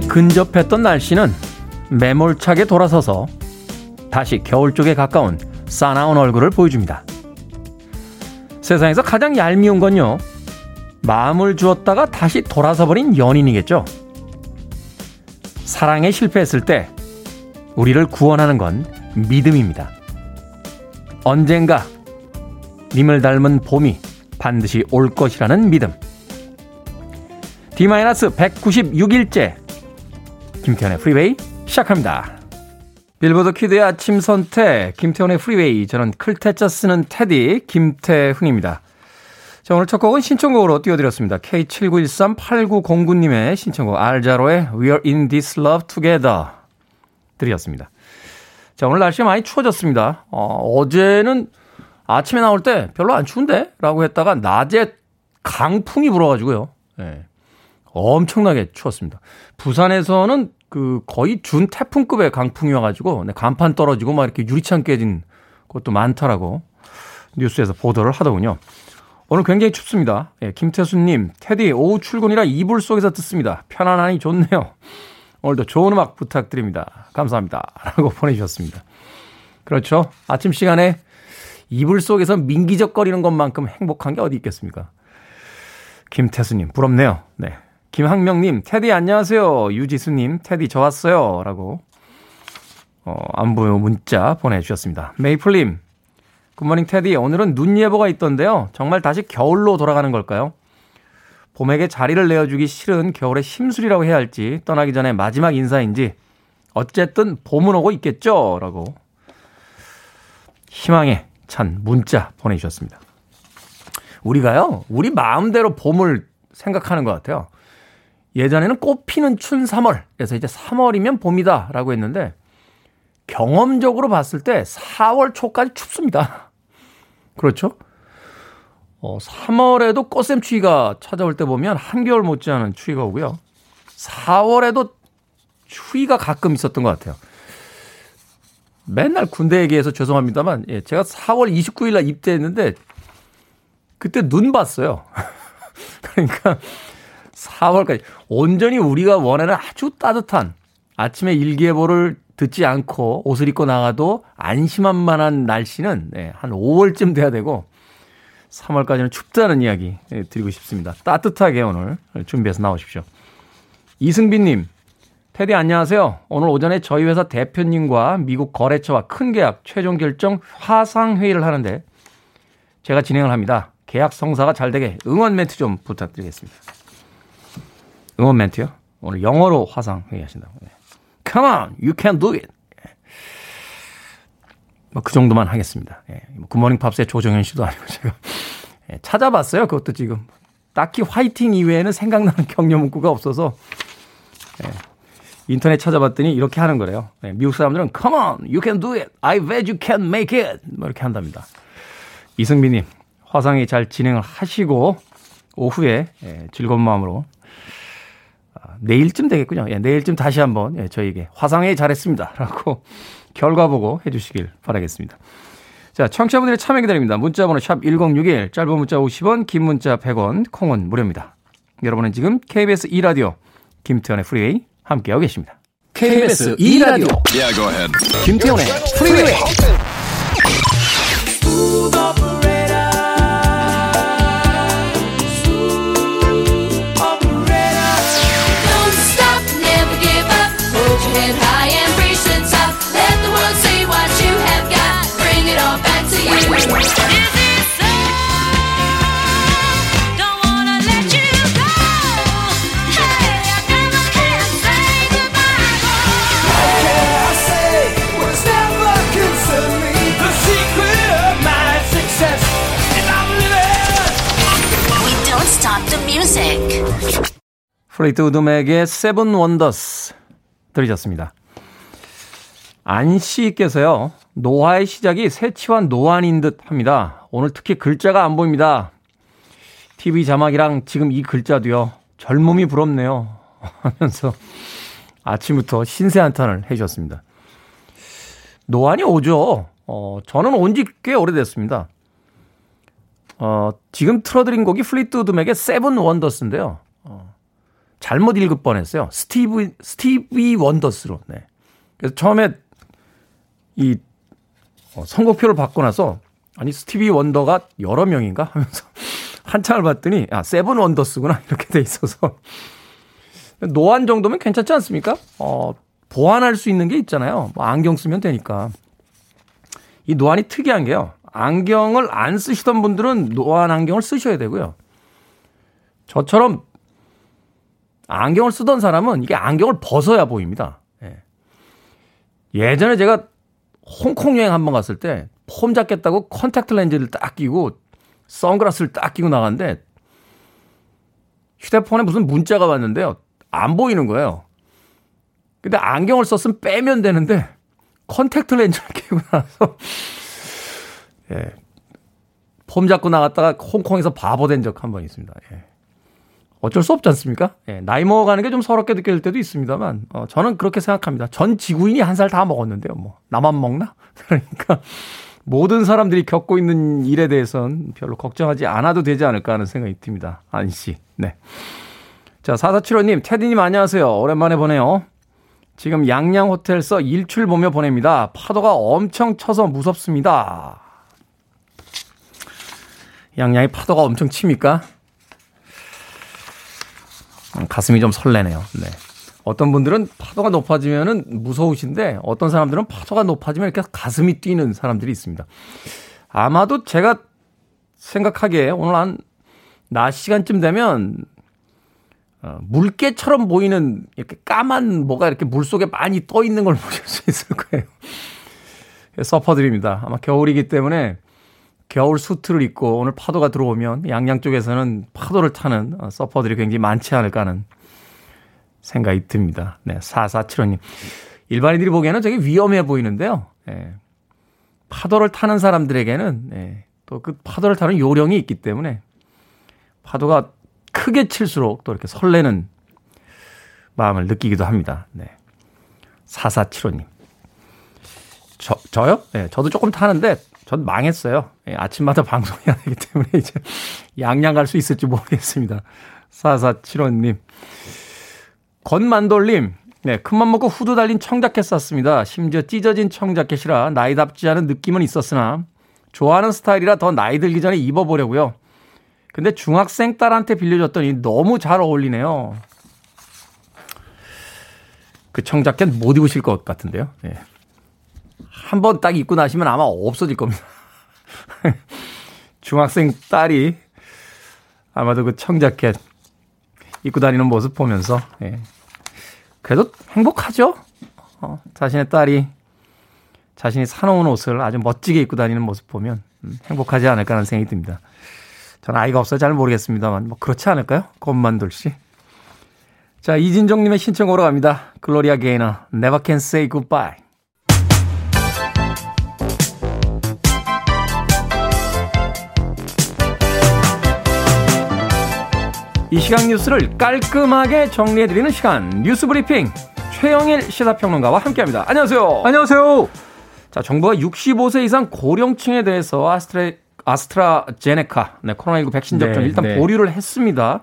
근접했던 날씨는 매몰차게 돌아서서 다시 겨울 쪽에 가까운 싸나운 얼굴을 보여줍니다. 세상에서 가장 얄미운 건요. 마음을 주었다가 다시 돌아서 버린 연인이겠죠. 사랑에 실패했을 때 우리를 구원하는 건 믿음입니다. 언젠가 님을 닮은 봄이 반드시 올 것이라는 믿음. D-196일째 김태훈의 프리웨이 시작합니다. 빌보드 키드의 아침 선택 김태훈의 프리웨이 저는 클 태 자 쓰는 태디 김태훈입니다. 자 오늘 첫 곡은 신청곡으로 띄워드렸습니다. K79138909님의 신청곡 알 자로의 We're in this love together 드렸습니다. 자 오늘 날씨가 많이 추워졌습니다. 어, 어제는 아침에 나올 때 별로 안 추운데? 라고 했다가 낮에 강풍이 불어가지고요. 네. 엄청나게 추웠습니다. 부산에서는 그 거의 준 태풍급의 강풍이 와가지고 네, 간판 떨어지고 막 이렇게 유리창 깨진 것도 많다라고 뉴스에서 보도를 하더군요. 오늘 굉장히 춥습니다. 예, 김태수님, 테디 오후 출근이라 이불 속에서 듣습니다. 편안하니 좋네요. 오늘도 좋은 음악 부탁드립니다. 감사합니다. 라고 보내주셨습니다. 그렇죠. 아침 시간에 이불 속에서 민기적거리는 것만큼 행복한 게 어디 있겠습니까? 김태수님, 부럽네요. 네. 김학명님, 테디 안녕하세요. 유지수님, 테디 저 왔어요. 라고, 어, 안부 문자 보내주셨습니다. 메이플님, 굿모닝 테디. 오늘은 눈 예보가 있던데요. 정말 다시 겨울로 돌아가는 걸까요? 봄에게 자리를 내어주기 싫은 겨울의 심술이라고 해야 할지 떠나기 전에 마지막 인사인지 어쨌든 봄은 오고 있겠죠? 라고 희망의 찬 문자 보내주셨습니다. 우리가요, 우리 마음대로 봄을 생각하는 것 같아요. 예전에는 꽃 피는 춘 3월. 그래서 이제 3월이면 봄이다. 라고 했는데, 경험적으로 봤을 때 4월 초까지 춥습니다. 그렇죠? 어, 3월에도 꽃샘 추위가 찾아올 때 보면 한겨울 못지않은 추위가 오고요. 4월에도 추위가 가끔 있었던 것 같아요. 맨날 군대 얘기해서 죄송합니다만, 예, 제가 4월 29일 날 입대했는데, 그때 눈 봤어요. 그러니까 4월까지 온전히 우리가 원하는 아주 따뜻한 아침에 일기예보를 듣지 않고 옷을 입고 나가도 안심한 만한 날씨는 네, 한 5월쯤 돼야 되고 3월까지는 춥다는 이야기 예, 드리고 싶습니다. 따뜻하게 오늘 준비해서 나오십시오. 이승빈님, 테디 안녕하세요. 오늘 오전에 저희 회사 대표님과 미국 거래처와 큰 계약 최종 결정 화상 회의를 하는데 제가 진행을 합니다. 계약 성사가 잘 되게 응원 멘트 좀 부탁드리겠습니다. 응원 멘트요? 오늘 영어로 화상 회의하신다고. 네. Come on, you can do it. 뭐 그 정도만 하겠습니다. 예. 뭐 굿모닝 팝스의 조정현 씨도 아니고 제가 예. 찾아봤어요. 그것도 지금 딱히 화이팅 이외에는 생각나는 격려 문구가 없어서 예. 인터넷 찾아봤더니 이렇게 하는 거래요. 예. 미국 사람들은 Come on, you can do it. I bet you can make it. 뭐 이렇게 한답니다. 이승민님 화상이 잘 진행을 하시고 오후에 예, 즐거운 마음으로 내일쯤 되겠군요. 예, 내일쯤 다시 한번 예, 저에게 화상회 잘했습니다. 라고 결과 보고 해주시길 바라겠습니다. 자, 청취자분들의 참여 기다립니다. 문자번호 샵 1061, 짧은 문자 50원, 긴 문자 100원, 콩은 무료입니다. 여러분은 지금 KBS 2 라디오 김태훈의 프리웨이 함께하고 계십니다. KBS 2 라디오 yeah, 김태훈의 프리웨이 플리트우드 맥의 Seven Wonders 들으셨습니다. 안 씨께서요. 노화의 시작이 새치와 노안인 듯 합니다. 오늘 특히 글자가 안 보입니다. TV 자막이랑 지금 이 글자도요. 젊음이 부럽네요. 하면서 아침부터 신세 한탄을 해주셨습니다. 노안이 오죠. 어, 저는 온 지 꽤 오래됐습니다. 어, 지금 틀어드린 곡이 플리트우드 맥의 Seven Wonders인데요. 어, 잘못 읽을 뻔했어요. 스티브 스티비 원더스로. 네. 그래서 처음에 이 어, 선곡표를 받고 나서 아니 스티비 원더가 여러 명인가 하면서 한참을 봤더니 아 Seven Wonders구나 이렇게 돼 있어서 노안 정도면 괜찮지 않습니까? 어 보완할 수 있는 게 있잖아요. 뭐 안경 쓰면 되니까. 이 노안이 특이한 게요. 안경을 안 쓰시던 분들은 노안 안경을 쓰셔야 되고요. 저처럼 안경을 쓰던 사람은 이게 안경을 벗어야 보입니다. 예. 예전에 제가 홍콩 여행 한번 갔을 때 폼 잡겠다고 컨택트 렌즈를 딱 끼고 선글라스를 딱 끼고 나갔는데 휴대폰에 무슨 문자가 왔는데요. 안 보이는 거예요. 근데 안경을 썼으면 빼면 되는데 컨택트 렌즈를 끼고 나서 예. 폼 잡고 나갔다가 홍콩에서 바보 된 적 한 번 있습니다. 예. 어쩔 수 없지 않습니까? 예, 나이 먹어가는 게 좀 서럽게 느껴질 때도 있습니다만, 어, 저는 그렇게 생각합니다. 전 지구인이 한 살 다 먹었는데요, 뭐. 나만 먹나? 그러니까, 모든 사람들이 겪고 있는 일에 대해서는 별로 걱정하지 않아도 되지 않을까 하는 생각이 듭니다. 안 씨. 네. 자, 4475님, 테디님 안녕하세요. 오랜만에 보내요. 지금 양양 호텔서 일출 보며 보냅니다. 파도가 엄청 쳐서 무섭습니다. 양양이 파도가 엄청 칩니까? 음, 가슴이 좀 설레네요. 네. 어떤 분들은 파도가 높아지면은 무서우신데 어떤 사람들은 파도가 높아지면 이렇게 가슴이 뛰는 사람들이 있습니다. 아마도 제가 생각하기에 오늘 한 낮 시간쯤 되면 어, 물개처럼 보이는 이렇게 까만 뭐가 이렇게 물 속에 많이 떠 있는 걸 보실 수 있을 거예요. 서퍼드립니다. 아마 겨울이기 때문에 겨울 수트를 입고 오늘 파도가 들어오면 양양 쪽에서는 파도를 타는 어, 서퍼들이 굉장히 많지 않을까 하는 생각이 듭니다. 네, 4475님. 일반인들이 보기에는 되게 위험해 보이는데요. 예. 파도를 타는 사람들에게는 예, 또그 파도를 타는 요령이 있기 때문에 파도가 크게 칠수록 또 이렇게 설레는 마음을 느끼기도 합니다. 네. 4475님. 저, 저요? 네, 저도 조금 타는데 전 망했어요. 예, 아침마다 방송해야 되기 때문에 이제 양양 갈 수 있을지 모르겠습니다. 4475님. 건만돌님. 네, 큰맘 먹고 후드 달린 청자켓 샀습니다. 심지어 찢어진 청자켓이라 나이답지 않은 느낌은 있었으나 좋아하는 스타일이라 더 나이 들기 전에 입어보려고요. 근데 중학생 딸한테 빌려줬더니 너무 잘 어울리네요. 그 청자켓 못 입으실 것 같은데요. 네. 한 번 딱 입고 나시면 아마 없어질 겁니다. 중학생 딸이 아마도 그 청자켓 입고 다니는 모습 보면서 예. 그래도 행복하죠. 어, 자신의 딸이 자신이 사놓은 옷을 아주 멋지게 입고 다니는 모습 보면 음, 행복하지 않을까 하는 생각이 듭니다. 저는 아이가 없어서 잘 모르겠습니다만 뭐 그렇지 않을까요? 곰만돌 씨. 자 이진정님의 신청으로 갑니다. 글로리아 게이너 Never Can Say Goodbye. 이 시간 뉴스를 깔끔하게 정리해드리는 시간 뉴스 브리핑 최영일 시사평론가와 함께합니다. 안녕하세요. 안녕하세요. 자 정부가 65세 이상 고령층에 대해서 아스트레 아스트라제네카 네, 코로나19 백신 접종 네, 일단 네. 보류를 했습니다.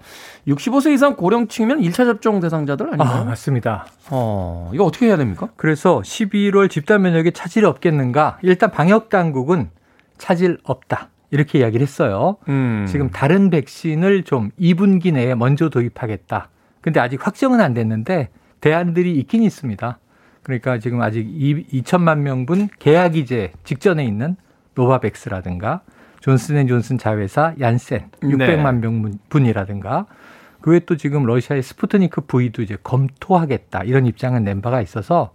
65세 이상 고령층이면 1차 접종 대상자들 아닌가요? 아, 맞습니다. 어, 이거 어떻게 해야 됩니까? 그래서 11월 집단 면역에 차질이 없겠는가? 일단 방역 당국은 차질 없다. 이렇게 이야기를 했어요. 음. 지금 다른 백신을 좀 2분기 내에 먼저 도입하겠다. 근데 아직 확정은 안 됐는데 대안들이 있긴 있습니다. 그러니까 지금 아직 2천만 명분 계약 이제 직전에 있는 노바백스라든가 존슨앤존슨 자회사 얀센 600만 명분이라든가 그 외에 또 지금 러시아의 스푸트니크 V도 이제 검토하겠다 이런 입장을 낸 바가 있어서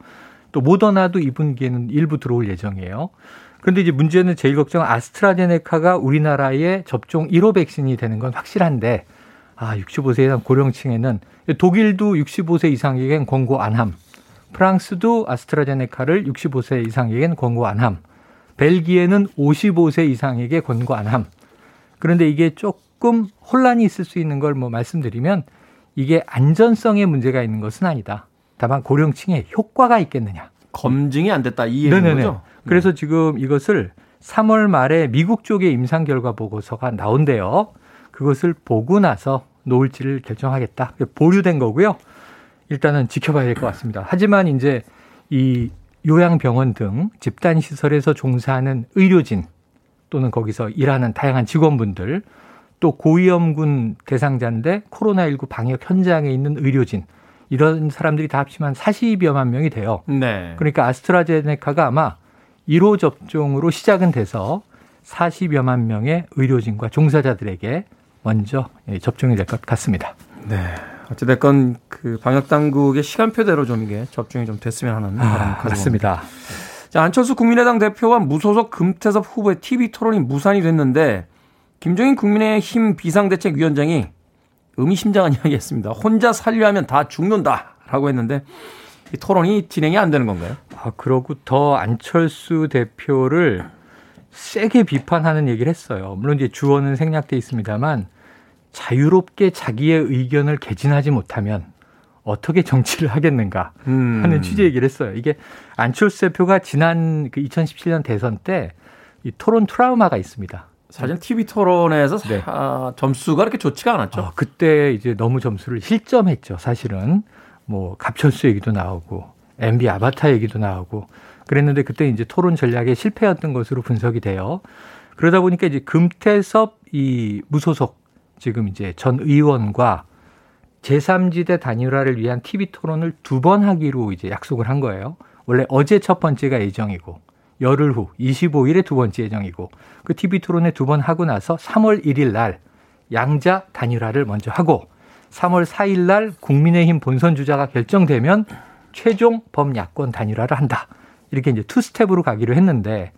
또 모더나도 2분기에는 일부 들어올 예정이에요. 그런데 이제 문제는 제일 걱정은 아스트라제네카가 우리나라의 접종 1호 백신이 되는 건 확실한데 아, 65세 이상 고령층에는 독일도 65세 이상에겐 권고 안 함. 프랑스도 아스트라제네카를 65세 이상에겐 권고 안 함. 벨기에는 55세 이상에게 권고 안 함. 그런데 이게 조금 혼란이 있을 수 있는 걸 뭐 말씀드리면 이게 안전성에 문제가 있는 것은 아니다. 다만 고령층에 효과가 있겠느냐. 검증이 안 됐다 이 얘기인 네네네. 거죠? 그래서 지금 이것을 3월 말에 미국 쪽의 임상 결과 보고서가 나온대요. 그것을 보고 나서 놓을지를 결정하겠다. 보류된 거고요. 일단은 지켜봐야 될 것 같습니다. 하지만 이제 이 요양병원 등 집단 시설에서 종사하는 의료진 또는 거기서 일하는 다양한 직원분들 또 고위험군 대상자인데 코로나19 방역 현장에 있는 의료진 이런 사람들이 다 합치면 40여만 명이 돼요. 네. 그러니까 아스트라제네카가 아마 1호 접종으로 시작은 돼서 40여만 명의 의료진과 종사자들에게 먼저 예, 접종이 될 것 같습니다. 네. 어찌됐건 그 방역 당국의 시간표대로 좀 이게 접종이 좀 됐으면 하는 아, 그렇습니다. 자, 안철수 국민의당 대표와 무소속 금태섭 후보의 TV 토론이 무산이 됐는데 김종인 국민의힘 비상대책위원장이 의미심장한 이야기했습니다. 혼자 살려하면 다 죽는다라고 했는데 이 토론이 진행이 안 되는 건가요? 아, 그러고 더 안철수 대표를 세게 비판하는 얘기를 했어요. 물론 이제 주어는 생략돼 있습니다만 자유롭게 자기의 의견을 개진하지 못하면 어떻게 정치를 하겠는가 음. 하는 취지 얘기를 했어요. 이게 안철수 대표가 지난 그 2017년 대선 때 이 토론 트라우마가 있습니다. 사실 TV 토론에서 네. 아, 점수가 그렇게 좋지가 않았죠. 어, 그때 이제 너무 점수를 실점했죠. 사실은 뭐 갑철수 얘기도 나오고 MB 아바타 얘기도 나오고 그랬는데 그때 이제 토론 전략에 실패했던 것으로 분석이 돼요. 그러다 보니까 이제 금태섭 이 무소속 지금 이제 전 의원과 제3지대 단일화를 위한 TV 토론을 두 번 하기로 이제 약속을 한 거예요. 원래 어제 첫 번째가 예정이고 열흘 후 25일에 두 번째 예정이고 그 TV 토론에 두 번 하고 나서 3월 1일 날 양자 단일화를 먼저 하고 3월 4일 날 국민의힘 본선 주자가 결정되면 최종 범야권 단일화를 한다. 이렇게 이제 two step으로 가기로 했는데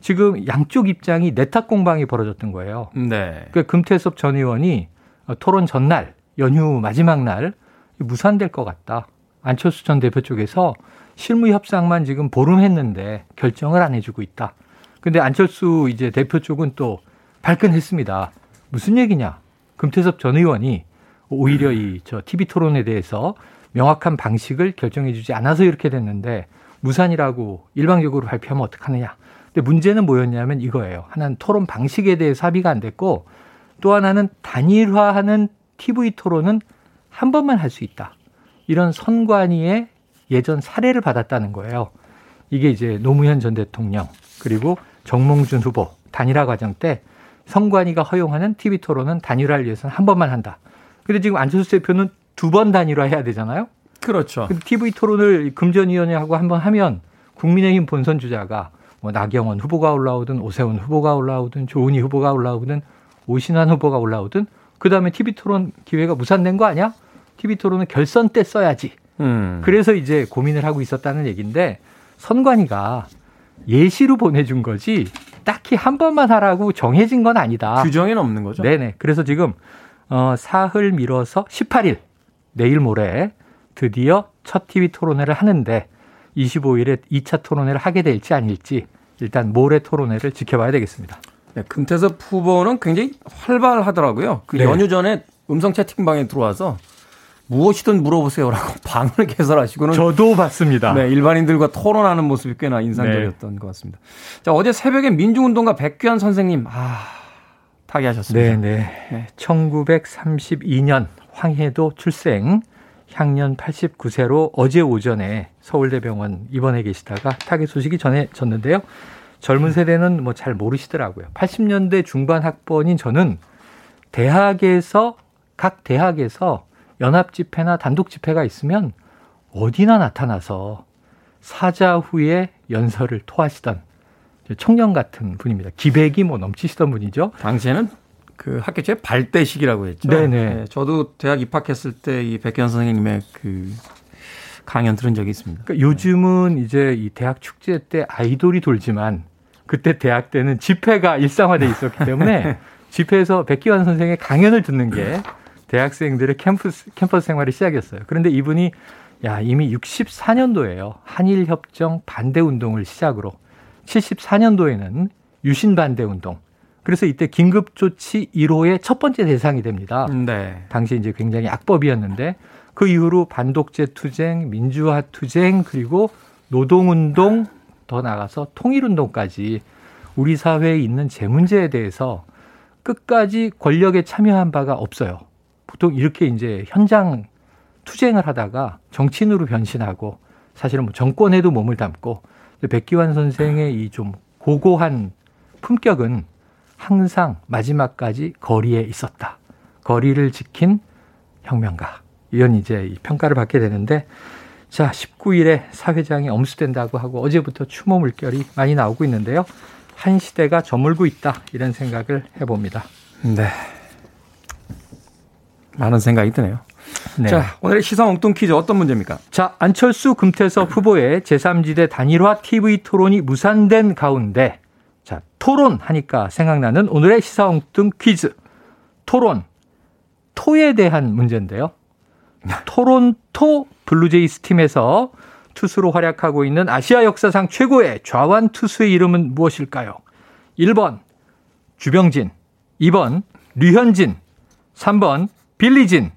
지금 양쪽 입장이 네 탓 공방이 벌어졌던 거예요. 네. 그 금태섭 전 의원이 토론 전날 연휴 마지막 날 무산될 것 같다. 안철수 전 대표 쪽에서 실무 협상만 지금 보름 했는데 결정을 안 해주고 있다. 근데 안철수 이제 대표 쪽은 또 발끈했습니다. 무슨 얘기냐? 금태섭 전 의원이 오히려 이 저 TV 토론에 대해서 명확한 방식을 결정해주지 않아서 이렇게 됐는데 무산이라고 일방적으로 발표하면 어떡하느냐? 근데 문제는 뭐였냐면 이거예요. 하나는 토론 방식에 대해서 합의가 안 됐고 또 하나는 단일화하는 TV 토론은 한 번만 할 수 있다. 이런 선관위의 예전 사례를 받았다는 거예요. 이게 이제 노무현 전 대통령 그리고 정몽준 후보 단일화 과정 때 선관위가 허용하는 TV 토론은 단일화를 위해서는 한 번만 한다. 근데 지금 안철수 대표는 두 번 단일화 해야 되잖아요. 그렇죠. TV 토론을 금전위원회하고 한번 하면 국민의힘 본선 주자가 뭐 나경원 후보가 올라오든 오세훈 후보가 올라오든 조은희 후보가 올라오든 오신환 후보가 올라오든 그 다음에 TV 토론 기회가 무산된 거 아니야? TV 토론은 결선 때 써야지. 음. 그래서 이제 고민을 하고 있었다는 얘기인데 선관위가 예시로 보내준 거지 딱히 한 번만 하라고 정해진 건 아니다. 규정에는 없는 거죠? 네네. 그래서 지금 어, 사흘 미뤄서 18일 내일 모레 드디어 첫 TV 토론회를 하는데 25일에 2차 토론회를 하게 될지 아닐지 일단 모레 토론회를 지켜봐야 되겠습니다. 네, 금태섭 후보는 굉장히 활발하더라고요. 그 네. 연휴 전에 음성 채팅방에 들어와서 무엇이든 물어보세요라고 방을 개설하시고는 저도 봤습니다. 네, 일반인들과 토론하는 모습이 꽤나 인상적이었던 네. 것 같습니다. 자, 어제 새벽에 민중운동가 백규환 선생님 아, 타계하셨습니다. 네, 네. 네. 1932년 황해도 출생 향년 89세로 어제 오전에 서울대병원 입원해 계시다가 타계 소식이 전해졌는데요. 젊은 세대는 뭐 잘 모르시더라고요. 80년대 중반 학번인 저는 대학에서 각 대학에서 연합 집회나 단독 집회가 있으면 어디나 나타나서 사자 후에 연설을 토하시던 청년 같은 분입니다. 기백이 뭐 넘치시던 분이죠. 당시에는 그 학교 제 발대식이라고 했죠. 네네. 네, 저도 대학 입학했을 때 이 백현 선생님의 그 강연 들은 적이 있습니다. 그러니까 요즘은 이제 이 대학 축제 때 아이돌이 돌지만 그때 대학 때는 집회가 일상화돼 있었기 때문에 집회에서 백기환 선생의 강연을 듣는 게 대학생들의 캠퍼스, 캠퍼스 생활이 시작이었어요. 그런데 이분이 야, 이미 64년도에요. 한일 협정 반대 운동을 시작으로 74년도에는 유신 반대 운동. 그래서 이때 긴급 조치 1호의 첫 번째 대상이 됩니다. 네. 당시 이제 굉장히 악법이었는데 그 이후로 반독재 투쟁, 민주화 투쟁, 그리고 노동운동 더 나가서 통일운동까지 우리 사회에 있는 제 문제에 대해서 끝까지 권력에 참여한 바가 없어요. 보통 이렇게 이제 현장 투쟁을 하다가 정치인으로 변신하고 사실은 뭐 정권에도 몸을 담고 백기환 선생의 이 좀 고고한 품격은 항상 마지막까지 거리에 있었다. 거리를 지킨 혁명가. 이런 이제 평가를 받게 되는데 자, 19일에 사회장이 엄수된다고 하고 어제부터 추모 물결이 많이 나오고 있는데요. 한 시대가 저물고 있다. 이런 생각을 해봅니다. 네. 많은 생각이 드네요. 네. 자, 오늘의 시사 엉뚱 퀴즈 어떤 문제입니까? 자, 안철수 금태섭 후보의 제3지대 단일화 TV 토론이 무산된 가운데 자, 토론 하니까 생각나는 오늘의 시사 엉뚱 퀴즈. 토론. 토에 대한 문제인데요. 토론토 블루제이스 팀에서 투수로 활약하고 있는 아시아 역사상 최고의 좌완 투수의 이름은 무엇일까요? 1번 주병진, 2번 류현진, 3번 빌리진,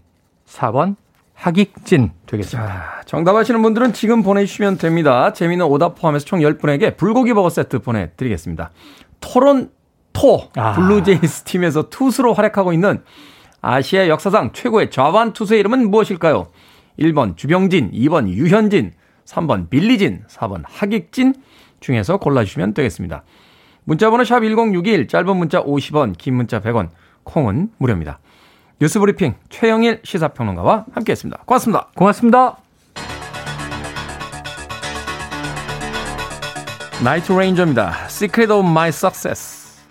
4번 하익진 되겠습니다. 자, 정답하시는 분들은 지금 보내주시면 됩니다. 재미는 오답 포함해서 총 10분에게 불고기 버거 세트 보내드리겠습니다. 토론토 아. 블루제이스 팀에서 투수로 활약하고 있는 아시아 역사상 최고의 좌완 투수의 이름은 무엇일까요? 1번 주병진, 2번 류현진, 3번 빌리진, 4번 하익진 중에서 골라주시면 되겠습니다. 문자번호 샵 1061, 짧은 문자 50원, 긴 문자 100원, 콩은 무료입니다. 뉴스브리핑 최영일 시사평론가와 함께했습니다. 고맙습니다. 고맙습니다. 나이트 레인저입니다. Secret of My Success.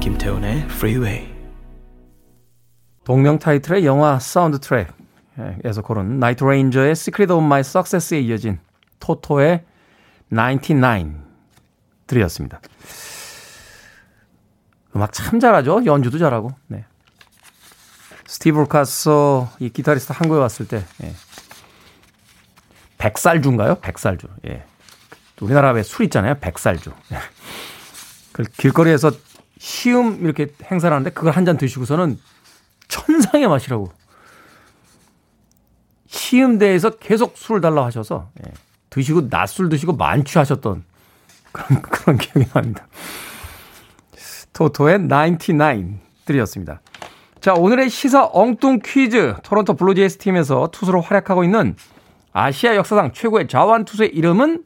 김태훈의 Freeway. 동명 타이틀의 영화 사운드 트랙 에서 고른 나이트 레인저의 Secret of My Success에 이어진 토토의 99 들이었습니다. 음악 참 잘하죠. 연주도 잘하고. 네. 스티브 루카스 이 기타리스트 한국에 왔을 때 예. 백살주인가요? 백살주. 예. 우리나라 왜 술 있잖아요. 백살주. 예. 그 길거리에서 시음 이렇게 행사를 하는데 그걸 한 잔 드시고서는 천상의 맛이라고 시음대에서 계속 술을 달라 하셔서 예, 드시고 낮술 드시고 만취하셨던 그런 그런 기억이 납니다. 토토의 99들이었습니다. 자, 오늘의 시사 엉뚱 퀴즈. 토론토 블루제이스 팀에서 투수로 활약하고 있는 아시아 역사상 최고의 좌완 투수의 이름은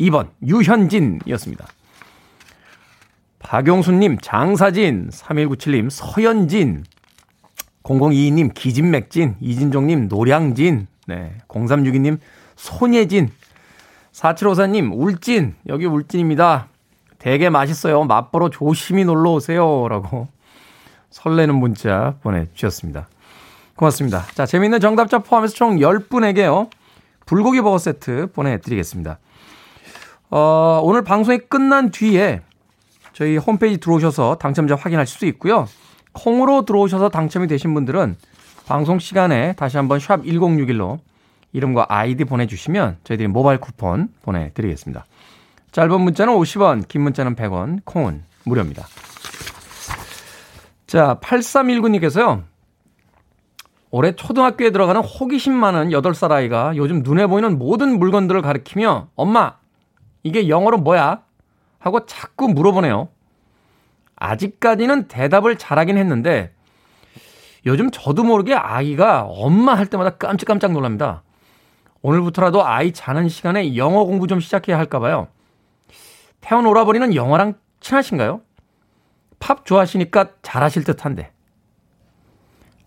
2번 류현진이었습니다. 박용수님, 장사진, 3197님, 서현진, 0022님 기진맥진, 이진종님 노량진, 네, 0362님 손예진, 4754님 울진, 여기 울진입니다. 되게 맛있어요. 맛보러 조심히 놀러 오세요. 라고 설레는 문자 보내주셨습니다. 고맙습니다. 자, 재미있는 정답자 포함해서 총 10분에게요. 불고기 버거 세트 보내드리겠습니다. 어, 오늘 방송이 끝난 뒤에 저희 홈페이지 들어오셔서 당첨자 확인하실 수 있고요. 콩으로 들어오셔서 당첨이 되신 분들은 방송 시간에 다시 한번 샵 1061로 이름과 아이디 보내주시면 저희들이 모바일 쿠폰 보내드리겠습니다. 짧은 문자는 50원, 긴 문자는 100원, 콩은 무료입니다. 자, 8319님께서요. 올해 초등학교에 들어가는 호기심 많은 8살 아이가 요즘 눈에 보이는 모든 물건들을 가리키며 엄마, 이게 영어로 뭐야? 하고 자꾸 물어보네요. 아직까지는 대답을 잘하긴 했는데 요즘 저도 모르게 아이가 엄마 할 때마다 깜짝깜짝 놀랍니다. 오늘부터라도 아이 자는 시간에 영어 공부 좀 시작해야 할까 봐요. 태원 오라버니는 영어랑 친하신가요? 팝 좋아하시니까 잘하실 듯한데.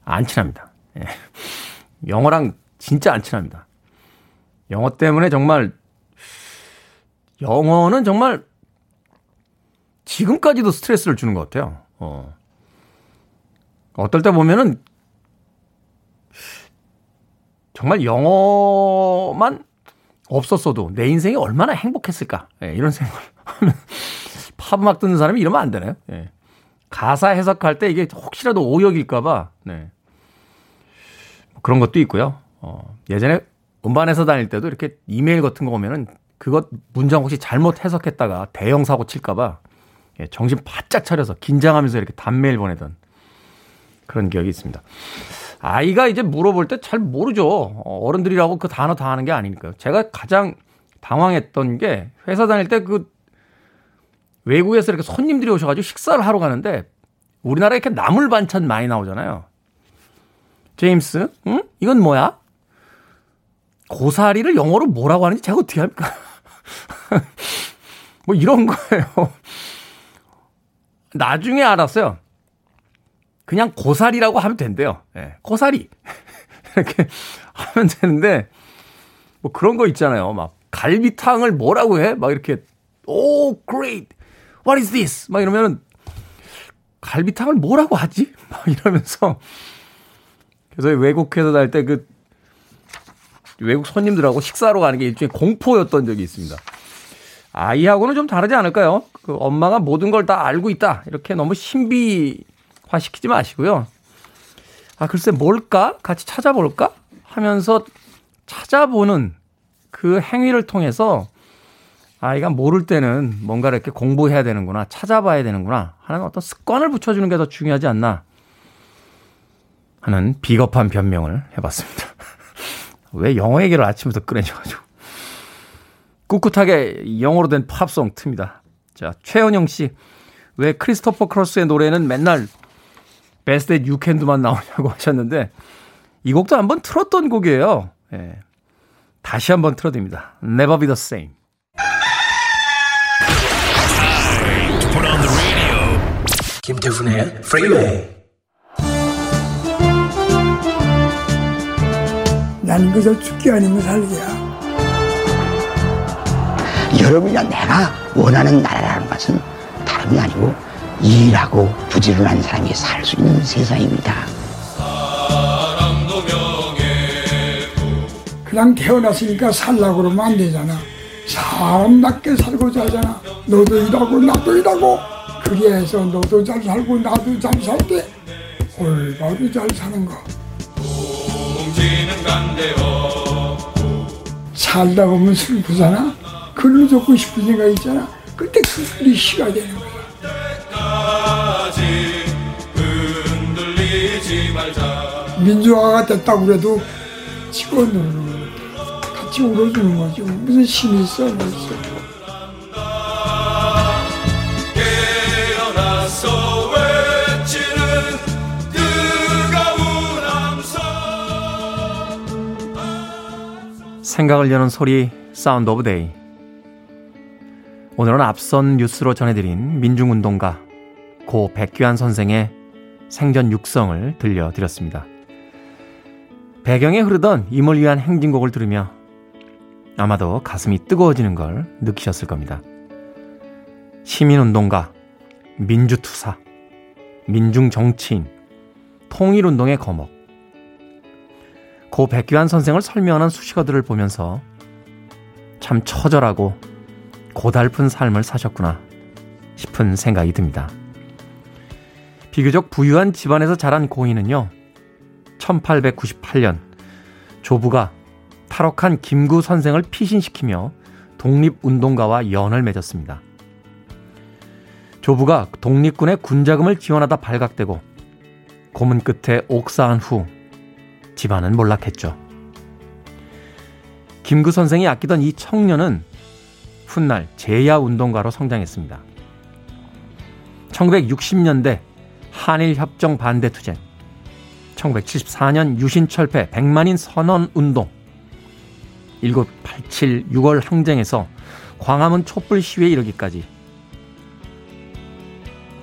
안 친합니다. 예. 영어랑 진짜 안 친합니다. 영어 때문에 정말 영어는 정말 지금까지도 스트레스를 주는 것 같아요. 어. 어떨 때 보면은 정말 영어만 없었어도 내 인생이 얼마나 행복했을까. 예, 이런 생각을 하면 팝 음악 듣는 사람이 이러면 안 되나요? 예. 가사 해석할 때 이게 혹시라도 오역일까봐, 네. 뭐 그런 것도 있고요. 어, 예전에 음반에서 다닐 때도 이렇게 이메일 같은 거 오면은 그것 문장 혹시 잘못 해석했다가 대형 사고 칠까봐 예, 정신 바짝 차려서 긴장하면서 이렇게 단메일 보내던 그런 기억이 있습니다. 아이가 이제 물어볼 때 잘 모르죠. 어른들이라고 그 단어 다 하는 게 아니니까요. 제가 가장 당황했던 게 회사 다닐 때 그 외국에서 이렇게 손님들이 오셔가지고 식사를 하러 가는데 우리나라에 이렇게 나물 반찬 많이 나오잖아요. 제임스, 응? 이건 뭐야? 고사리를 영어로 뭐라고 하는지 제가 어떻게 합니까? 뭐 이런 거예요. 나중에 알았어요. 그냥 고사리라고 하면 된대요. 예, 고사리. 이렇게 하면 되는데, 뭐 그런 거 있잖아요. 막 갈비탕을 뭐라고 해? 막 이렇게, 오, oh, great. What is this? 막 이러면은, 갈비탕을 뭐라고 하지? 막 이러면서, 그래서 외국에서 살때 그, 외국 손님들하고 식사하러 가는 게 일종의 공포였던 적이 있습니다. 아이하고는 좀 다르지 않을까요? 그 엄마가 모든 걸 다 알고 있다. 이렇게 너무 신비화 시키지 마시고요. 아, 글쎄 뭘까? 같이 찾아볼까? 하면서 찾아보는 그 행위를 통해서 아이가 모를 때는 뭔가를 이렇게 공부해야 되는구나, 찾아봐야 되는구나 하는 어떤 습관을 붙여주는 게 더 중요하지 않나 하는 비겁한 변명을 해봤습니다. 왜 영어 얘기를 아침부터 꺼내셔가지고. 꿋꿋하게 영어로 된 팝송 틉니다. 자, 최은영 씨. 왜 크리스토퍼 크로스의 노래는 맨날 베스트 앳 유캔드만 나오냐고 하셨는데 이 곡도 한번 틀었던 곡이에요. 예. 다시 한번 틀어드립니다. Never be the same. 김태훈의 프리웨이 난 그저 죽기 아니면 살기야. 여러분이나 내가 원하는 나라라는 것은 다름이 아니고 일하고 부지런한 사람이 살 수 있는 세상입니다. 그냥 태어났으니까 살라고 그러면 안 되잖아. 사람답게 살고자 하잖아. 너도 일하고 나도 일하고 그게 해서 너도 잘 살고 나도 잘살때 올바로 잘 사는 거. 살다 보면 슬프잖아. 글로 적고 싶은 생각 있잖아. 그때 그 시가 되는 거야. 민주화가 됐다고 그래도 직원으로 같이 울어주는 거지. 무슨 힘이 있어, 뭐 있어. 생각을 여는 소리 Sound of Day 오늘은 앞선 뉴스로 전해드린 민중운동가 고 백규환 선생의 생전 육성을 들려드렸습니다. 배경에 흐르던 임을 위한 행진곡을 들으며 아마도 가슴이 뜨거워지는 걸 느끼셨을 겁니다. 시민운동가, 민주투사, 민중정치인, 통일운동의 거목. 고 백규환 선생을 설명하는 수식어들을 보면서 참 처절하고 고달픈 삶을 사셨구나 싶은 생각이 듭니다. 비교적 부유한 집안에서 자란 고인은요, 1898년 조부가 탈옥한 김구 선생을 피신시키며 독립운동가와 연을 맺었습니다. 조부가 독립군의 군자금을 지원하다 발각되고 고문 끝에 옥사한 후 집안은 몰락했죠. 김구 선생이 아끼던 이 청년은 훗날 제야 운동가로 성장했습니다. 1960년대 한일 협정 반대 투쟁, 1974년 유신철폐 100만인 선언 운동, 1987 6월 항쟁에서 광화문 촛불 시위에 이르기까지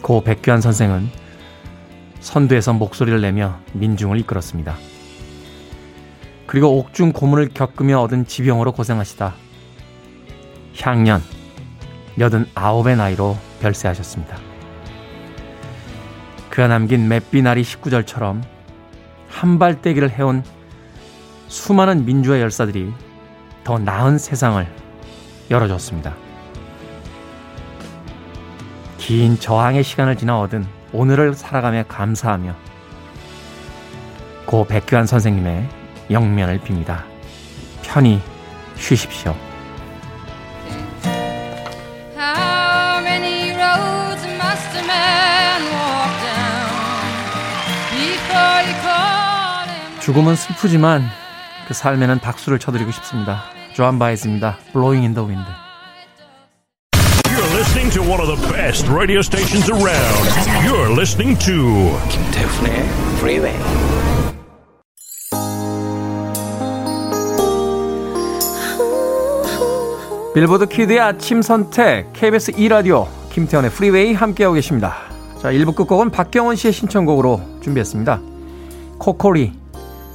고 백규환 선생은 선두에서 목소리를 내며 민중을 이끌었습니다. 그리고 옥중 고문을 겪으며 얻은 지병으로 고생하시다 향년 89의 나이로 별세하셨습니다. 그가 남긴 맵비나리 19절처럼 한발떼기를 해온 수많은 민주화 열사들이 더 나은 세상을 열어줬습니다. 긴 저항의 시간을 지나 얻은 오늘을 살아가며 감사하며 고 백규환 선생님의 영면을 빕니다. 편히 쉬십시오. 죽음은 슬프지만 그 삶에는 박수를 쳐드리고 싶습니다. 조한 바이즈입니다. Blowing in the Wind. You're listening to one of the best radio stations around. You're listening to 김태훈의 Freeway. Billboard Kid의 아침 선택 KBS 2 라디오 김태훈의 Freeway 함께하고 계십니다. 자, 1부 끝곡은 박경원 씨의 신청곡으로 준비했습니다. 코코리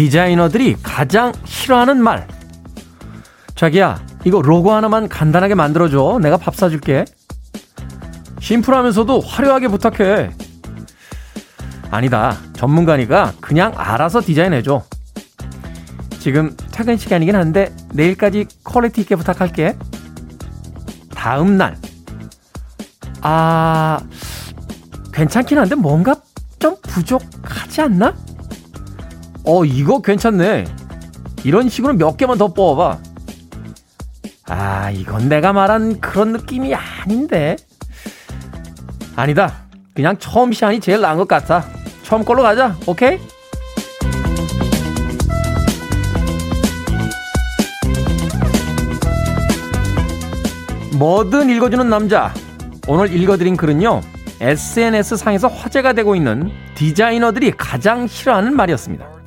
디자이너들이 가장 싫어하는 말. 자기야, 이거 로고 하나만 간단하게 만들어줘. 내가 밥 사줄게. 심플하면서도 화려하게 부탁해. 아니다. 전문가니까 그냥 알아서 디자인해줘. 지금 퇴근 시간이긴 한데 내일까지 퀄리티 있게 부탁할게. 다음 날. 아, 괜찮긴 한데 뭔가 좀 부족하지 않나? 어, 이거 괜찮네. 이런 식으로 몇 개만 더 뽑아봐. 아, 이건 내가 말한 그런 느낌이 아닌데. 아니다. 그냥 처음 시안이 제일 나은 것 같아. 처음 걸로 가자. 오케이? 뭐든 읽어주는 남자. 오늘 읽어드린 글은요. SNS 상에서 화제가 되고 있는 디자이너들이 가장 싫어하는 말이었습니다.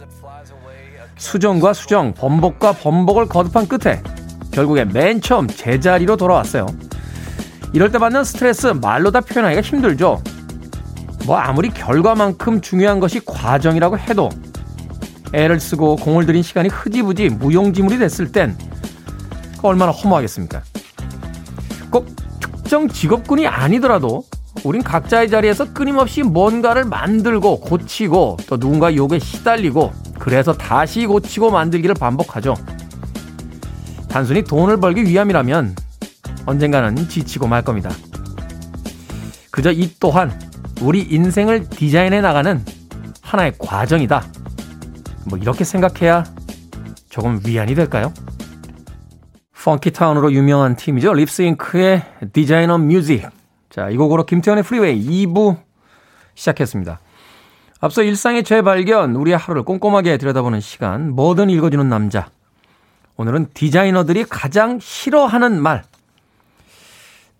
수정과 수정, 번복과 번복을 거듭한 끝에 결국에 맨 처음 제자리로 돌아왔어요. 이럴 때 받는 스트레스 말로 다 표현하기가 힘들죠. 뭐 아무리 결과만큼 중요한 것이 과정이라고 해도 애를 쓰고 공을 들인 시간이 흐지부지 무용지물이 됐을 땐 얼마나 허무하겠습니까? 꼭 특정 직업군이 아니더라도 우린 각자의 자리에서 끊임없이 뭔가를 만들고 고치고 또 누군가 욕에 시달리고 그래서 다시 고치고 만들기를 반복하죠. 단순히 돈을 벌기 위함이라면 언젠가는 지치고 말 겁니다. 그저 이 또한 우리 인생을 디자인해 나가는 하나의 과정이다. 뭐 이렇게 생각해야 조금 위안이 될까요? Funkytown으로 유명한 팀이죠. Lipps Inc.의 Designer Music. 자, 이 곡으로 김태훈의 Freeway 2부 시작했습니다. 앞서 일상의 재발견, 우리의 하루를 꼼꼼하게 들여다보는 시간, 뭐든 읽어주는 남자. 오늘은 디자이너들이 가장 싫어하는 말.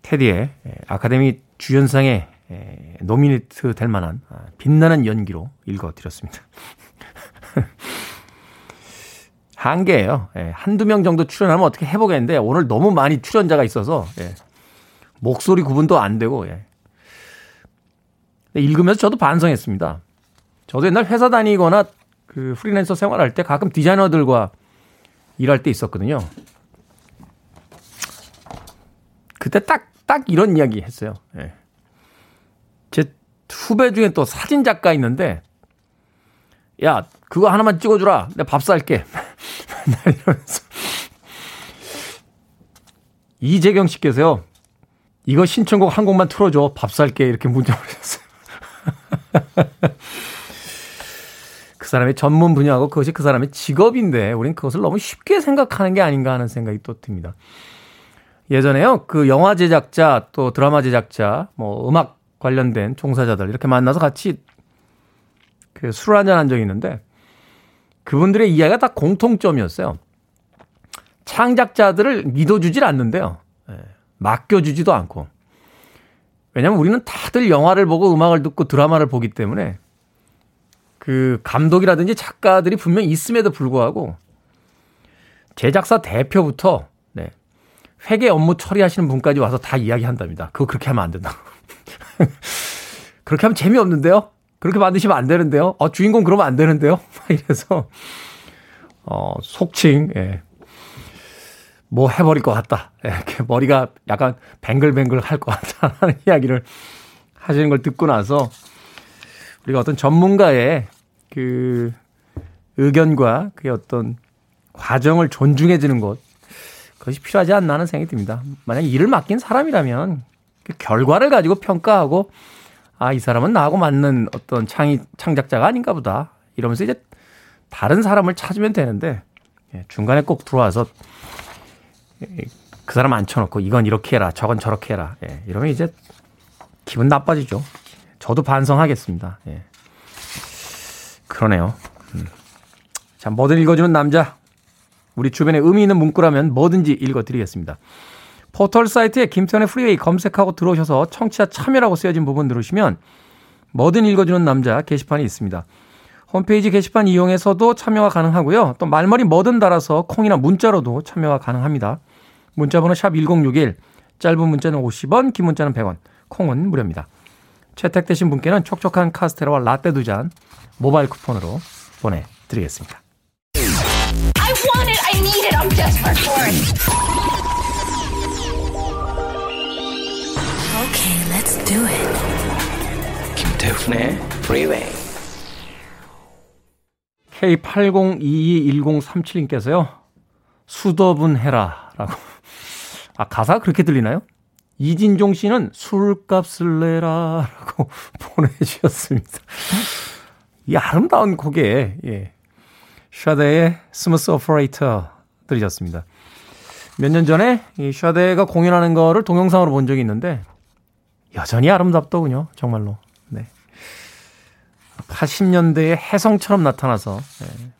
테디의 아카데미 주연상에 노미네이트 될 만한 아, 빛나는 연기로 읽어드렸습니다. 한계예요. 예, 한두 명 정도 출연하면 어떻게 해보겠는데 오늘 너무 많이 출연자가 있어서 예, 목소리 구분도 안 되고 예. 읽으면서 저도 반성했습니다. 저도 옛날 회사 다니거나 그 프리랜서 생활할 때 가끔 디자이너들과 일할 때 있었거든요. 그때 딱, 딱 이런 이야기 했어요. 예. 제 후배 중에 또 사진 작가 있는데, 야, 그거 하나만 찍어주라. 내가 밥 살게. 이러면서. 이재경 씨께서요, 이거 신청곡 한 곡만 틀어줘. 밥 살게. 이렇게 문자 보내셨어요. 그 사람의 전문 분야고 그것이 그 사람의 직업인데 우린 그것을 너무 쉽게 생각하는 게 아닌가 하는 생각이 또 듭니다. 예전에요. 그 영화 제작자 또 드라마 제작자 뭐 음악 관련된 종사자들 이렇게 만나서 같이 그 술 한잔 한 적이 있는데 그분들의 이야기가 다 공통점이었어요. 창작자들을 믿어주질 않는데요. 예, 맡겨주지도 않고. 왜냐면 우리는 다들 영화를 보고 음악을 듣고 드라마를 보기 때문에 그 감독이라든지 작가들이 분명 있음에도 불구하고 제작사 대표부터 네, 회계 업무 처리하시는 분까지 와서 다 이야기한답니다. 그거 그렇게 하면 안 된다고. 그렇게 하면 재미없는데요? 그렇게 만드시면 안 되는데요? 어, 주인공 그러면 안 되는데요? 이래서, 어, 속칭, 예. 뭐 해버릴 것 같다. 예, 이렇게 머리가 약간 뱅글뱅글 할 것 같다라는 이야기를 하시는 걸 듣고 나서 우리가 어떤 전문가의 그 의견과 그의 어떤 과정을 존중해 주는 것 그것이 필요하지 않나 하는 생각이 듭니다. 만약 일을 맡긴 사람이라면 그 결과를 가지고 평가하고 아, 이 사람은 나하고 맞는 어떤 창의, 창작자가 아닌가 보다. 이러면서 이제 다른 사람을 찾으면 되는데 예, 중간에 꼭 들어와서 그 사람 앉혀놓고 이건 이렇게 해라 저건 저렇게 해라 예, 이러면 이제 기분 나빠지죠. 저도 반성하겠습니다. 예. 그러네요. 음. 자, 뭐든 읽어주는 남자. 우리 주변에 의미 있는 문구라면 뭐든지 읽어드리겠습니다. 포털 사이트에 김태훈의 Freeway 검색하고 들어오셔서 청취자 참여라고 쓰여진 부분 들으시면 뭐든 읽어주는 남자 게시판이 있습니다. 홈페이지 게시판 이용해서도 참여가 가능하고요. 또 말머리 뭐든 달아서 콩이나 문자로도 참여가 가능합니다. 문자번호 샵 1061, 짧은 문자는 50원, 긴 문자는 100원, 콩은 무료입니다. 채택되신 분께는 촉촉한 카스테라와 라떼 두 잔 모바일 쿠폰으로 보내드리겠습니다. I want it, I need it, I'm desperate for it. Okay, let's do it. 김태훈의 Freeway. K80221037님께서요. 수더분 해라. 라고. 아, 가사가 그렇게 들리나요? 이진종 씨는 술값을 내라. 라고 보내주셨습니다. 이 아름다운 곡에, 예. 샤데의 Smooth Operator 들으셨습니다. 몇 년 전에 이 샤데가 공연하는 거를 동영상으로 본 적이 있는데, 여전히 아름답더군요. 정말로. 80년대의 혜성처럼 나타나서 예.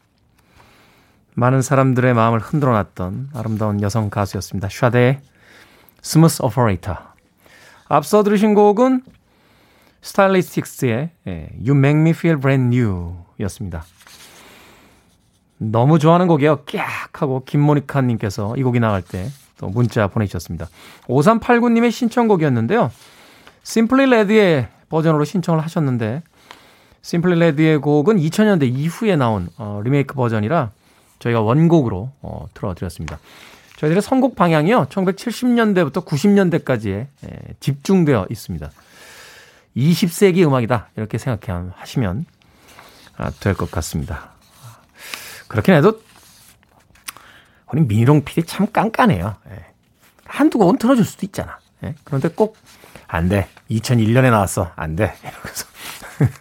많은 사람들의 마음을 흔들어 놨던 아름다운 여성 가수였습니다. 샤데의 Smooth Operator. 앞서 들으신 곡은 스타일리스틱스의 예, You Make Me Feel Brand New 였습니다. 너무 좋아하는 곡이에요. 꺅 하고 김모니카님께서 이 곡이 나갈 때 또 문자 보내주셨습니다. 5389님의 신청곡이었는데요. 심플리 레드의 버전으로 신청을 하셨는데 심플리 레드의 곡은 2000년대 이후에 나온 어, 리메이크 버전이라 저희가 원곡으로 어, 틀어드렸습니다. 저희들의 선곡 방향이요. 1970년대부터 90년대까지에 에, 집중되어 있습니다. 20세기 음악이다. 이렇게 생각하시면 아, 될것 같습니다. 그렇긴 해도 우리 민희롱 PD 참 깐깐해요. 예. 한두 곡은 틀어줄 수도 있잖아. 예. 그런데 꼭 안 돼. 2001년에 나왔어. 안 돼. 이러면서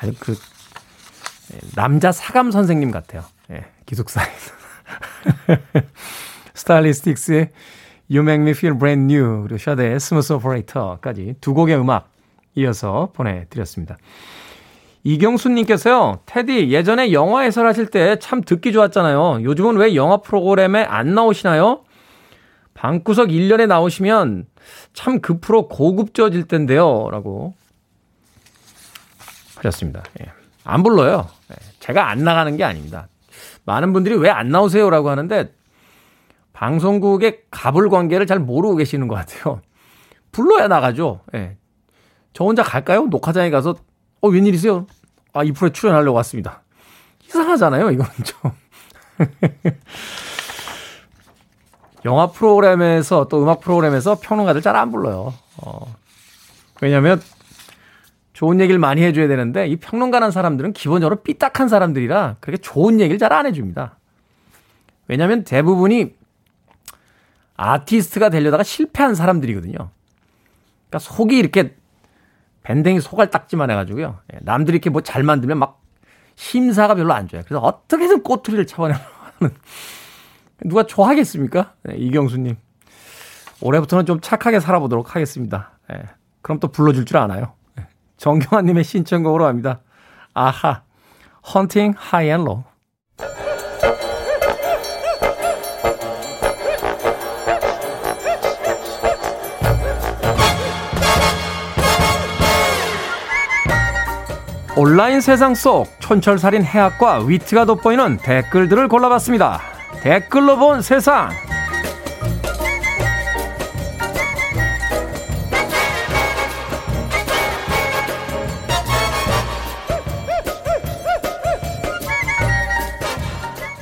아주 그 예, 남자 사감 선생님 같아요. 예, 기숙사에 스타일리스틱스의 You Make Me Feel Brand New 그리고 샤데의 Smooth Operator까지 두 곡의 음악 이어서 보내드렸습니다. 이경수님께서요, 테디, 예전에 영화 해설하실 때 참 듣기 좋았잖아요. 요즘은 왜 영화 프로그램에 안 나오시나요? 방구석 1년에 나오시면 참 그 프로 고급져질 텐데요. 라고 하셨습니다. 예. 안 불러요. 예. 제가 안 나가는 게 아닙니다. 많은 분들이 왜 안 나오세요라고 하는데 방송국의 갑을 관계를 잘 모르고 계시는 것 같아요. 불러야 나가죠. 예. 저 혼자 갈까요? 녹화장에 가서 어 웬일이세요? 아 이 프로에 출연하려고 왔습니다. 이상하잖아요. 이거는 좀. 영화 프로그램에서 또 음악 프로그램에서 평론가들 잘 안 불러요. 어. 왜냐하면 좋은 얘기를 많이 해줘야 되는데 이 평론가라는 사람들은 기본적으로 삐딱한 사람들이라 그렇게 좋은 얘기를 잘 안 해줍니다. 왜냐하면 대부분이 아티스트가 되려다가 실패한 사람들이거든요. 그러니까 속이 이렇게 밴댕이 소갈딱지만 해가지고요. 예, 남들이 이렇게 뭐 잘 만들면 막 심사가 별로 안 좋아요. 그래서 어떻게든 꼬투리를 쳐버려는 누가 좋아하겠습니까? 네, 이경수님. 올해부터는 좀 착하게 살아보도록 하겠습니다. 네, 그럼 또 불러줄 줄 아나요? 정경환님의 신청곡으로 합니다. 아하, 헌팅 하이앤로. 온라인 세상 속 촌철살인 해학과 위트가 돋보이는 댓글들을 골라봤습니다. 댓글로 본 세상.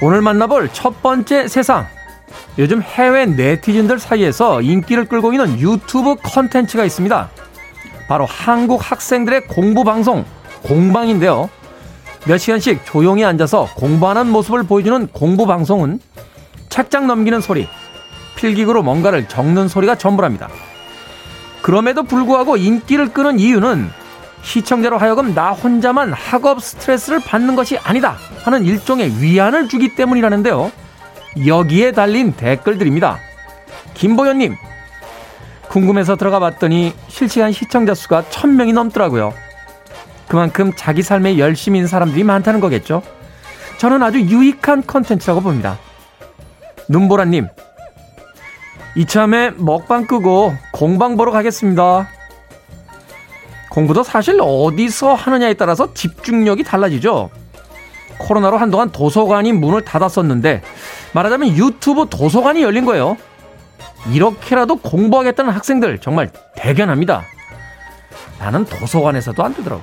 오늘 만나볼 첫 번째 세상. 요즘 해외 네티즌들 사이에서 인기를 끌고 있는 유튜브 컨텐츠가 있습니다. 바로 한국 학생들의 공부 방송, 공방인데요. 몇 시간씩 조용히 앉아서 공부하는 모습을 보여주는 공부 방송은 책장 넘기는 소리, 필기구로 뭔가를 적는 소리가 전부랍니다. 그럼에도 불구하고 인기를 끄는 이유는 시청자로 하여금 나 혼자만 학업 스트레스를 받는 것이 아니다 하는 일종의 위안을 주기 때문이라는데요. 여기에 달린 댓글들입니다. 김보현님, 궁금해서 들어가 봤더니 실시간 시청자 수가 1000명이 넘더라고요. 그만큼 자기 삶에 열심인 사람들이 많다는 거겠죠. 저는 아주 유익한 컨텐츠라고 봅니다. 눈보라님, 이참에 먹방 끄고 공방 보러 가겠습니다. 공부도 사실 어디서 하느냐에 따라서 집중력이 달라지죠. 코로나로 한동안 도서관이 문을 닫았었는데 말하자면 유튜브 도서관이 열린 거예요. 이렇게라도 공부하겠다는 학생들 정말 대견합니다. 나는 도서관에서도 안 되더라고.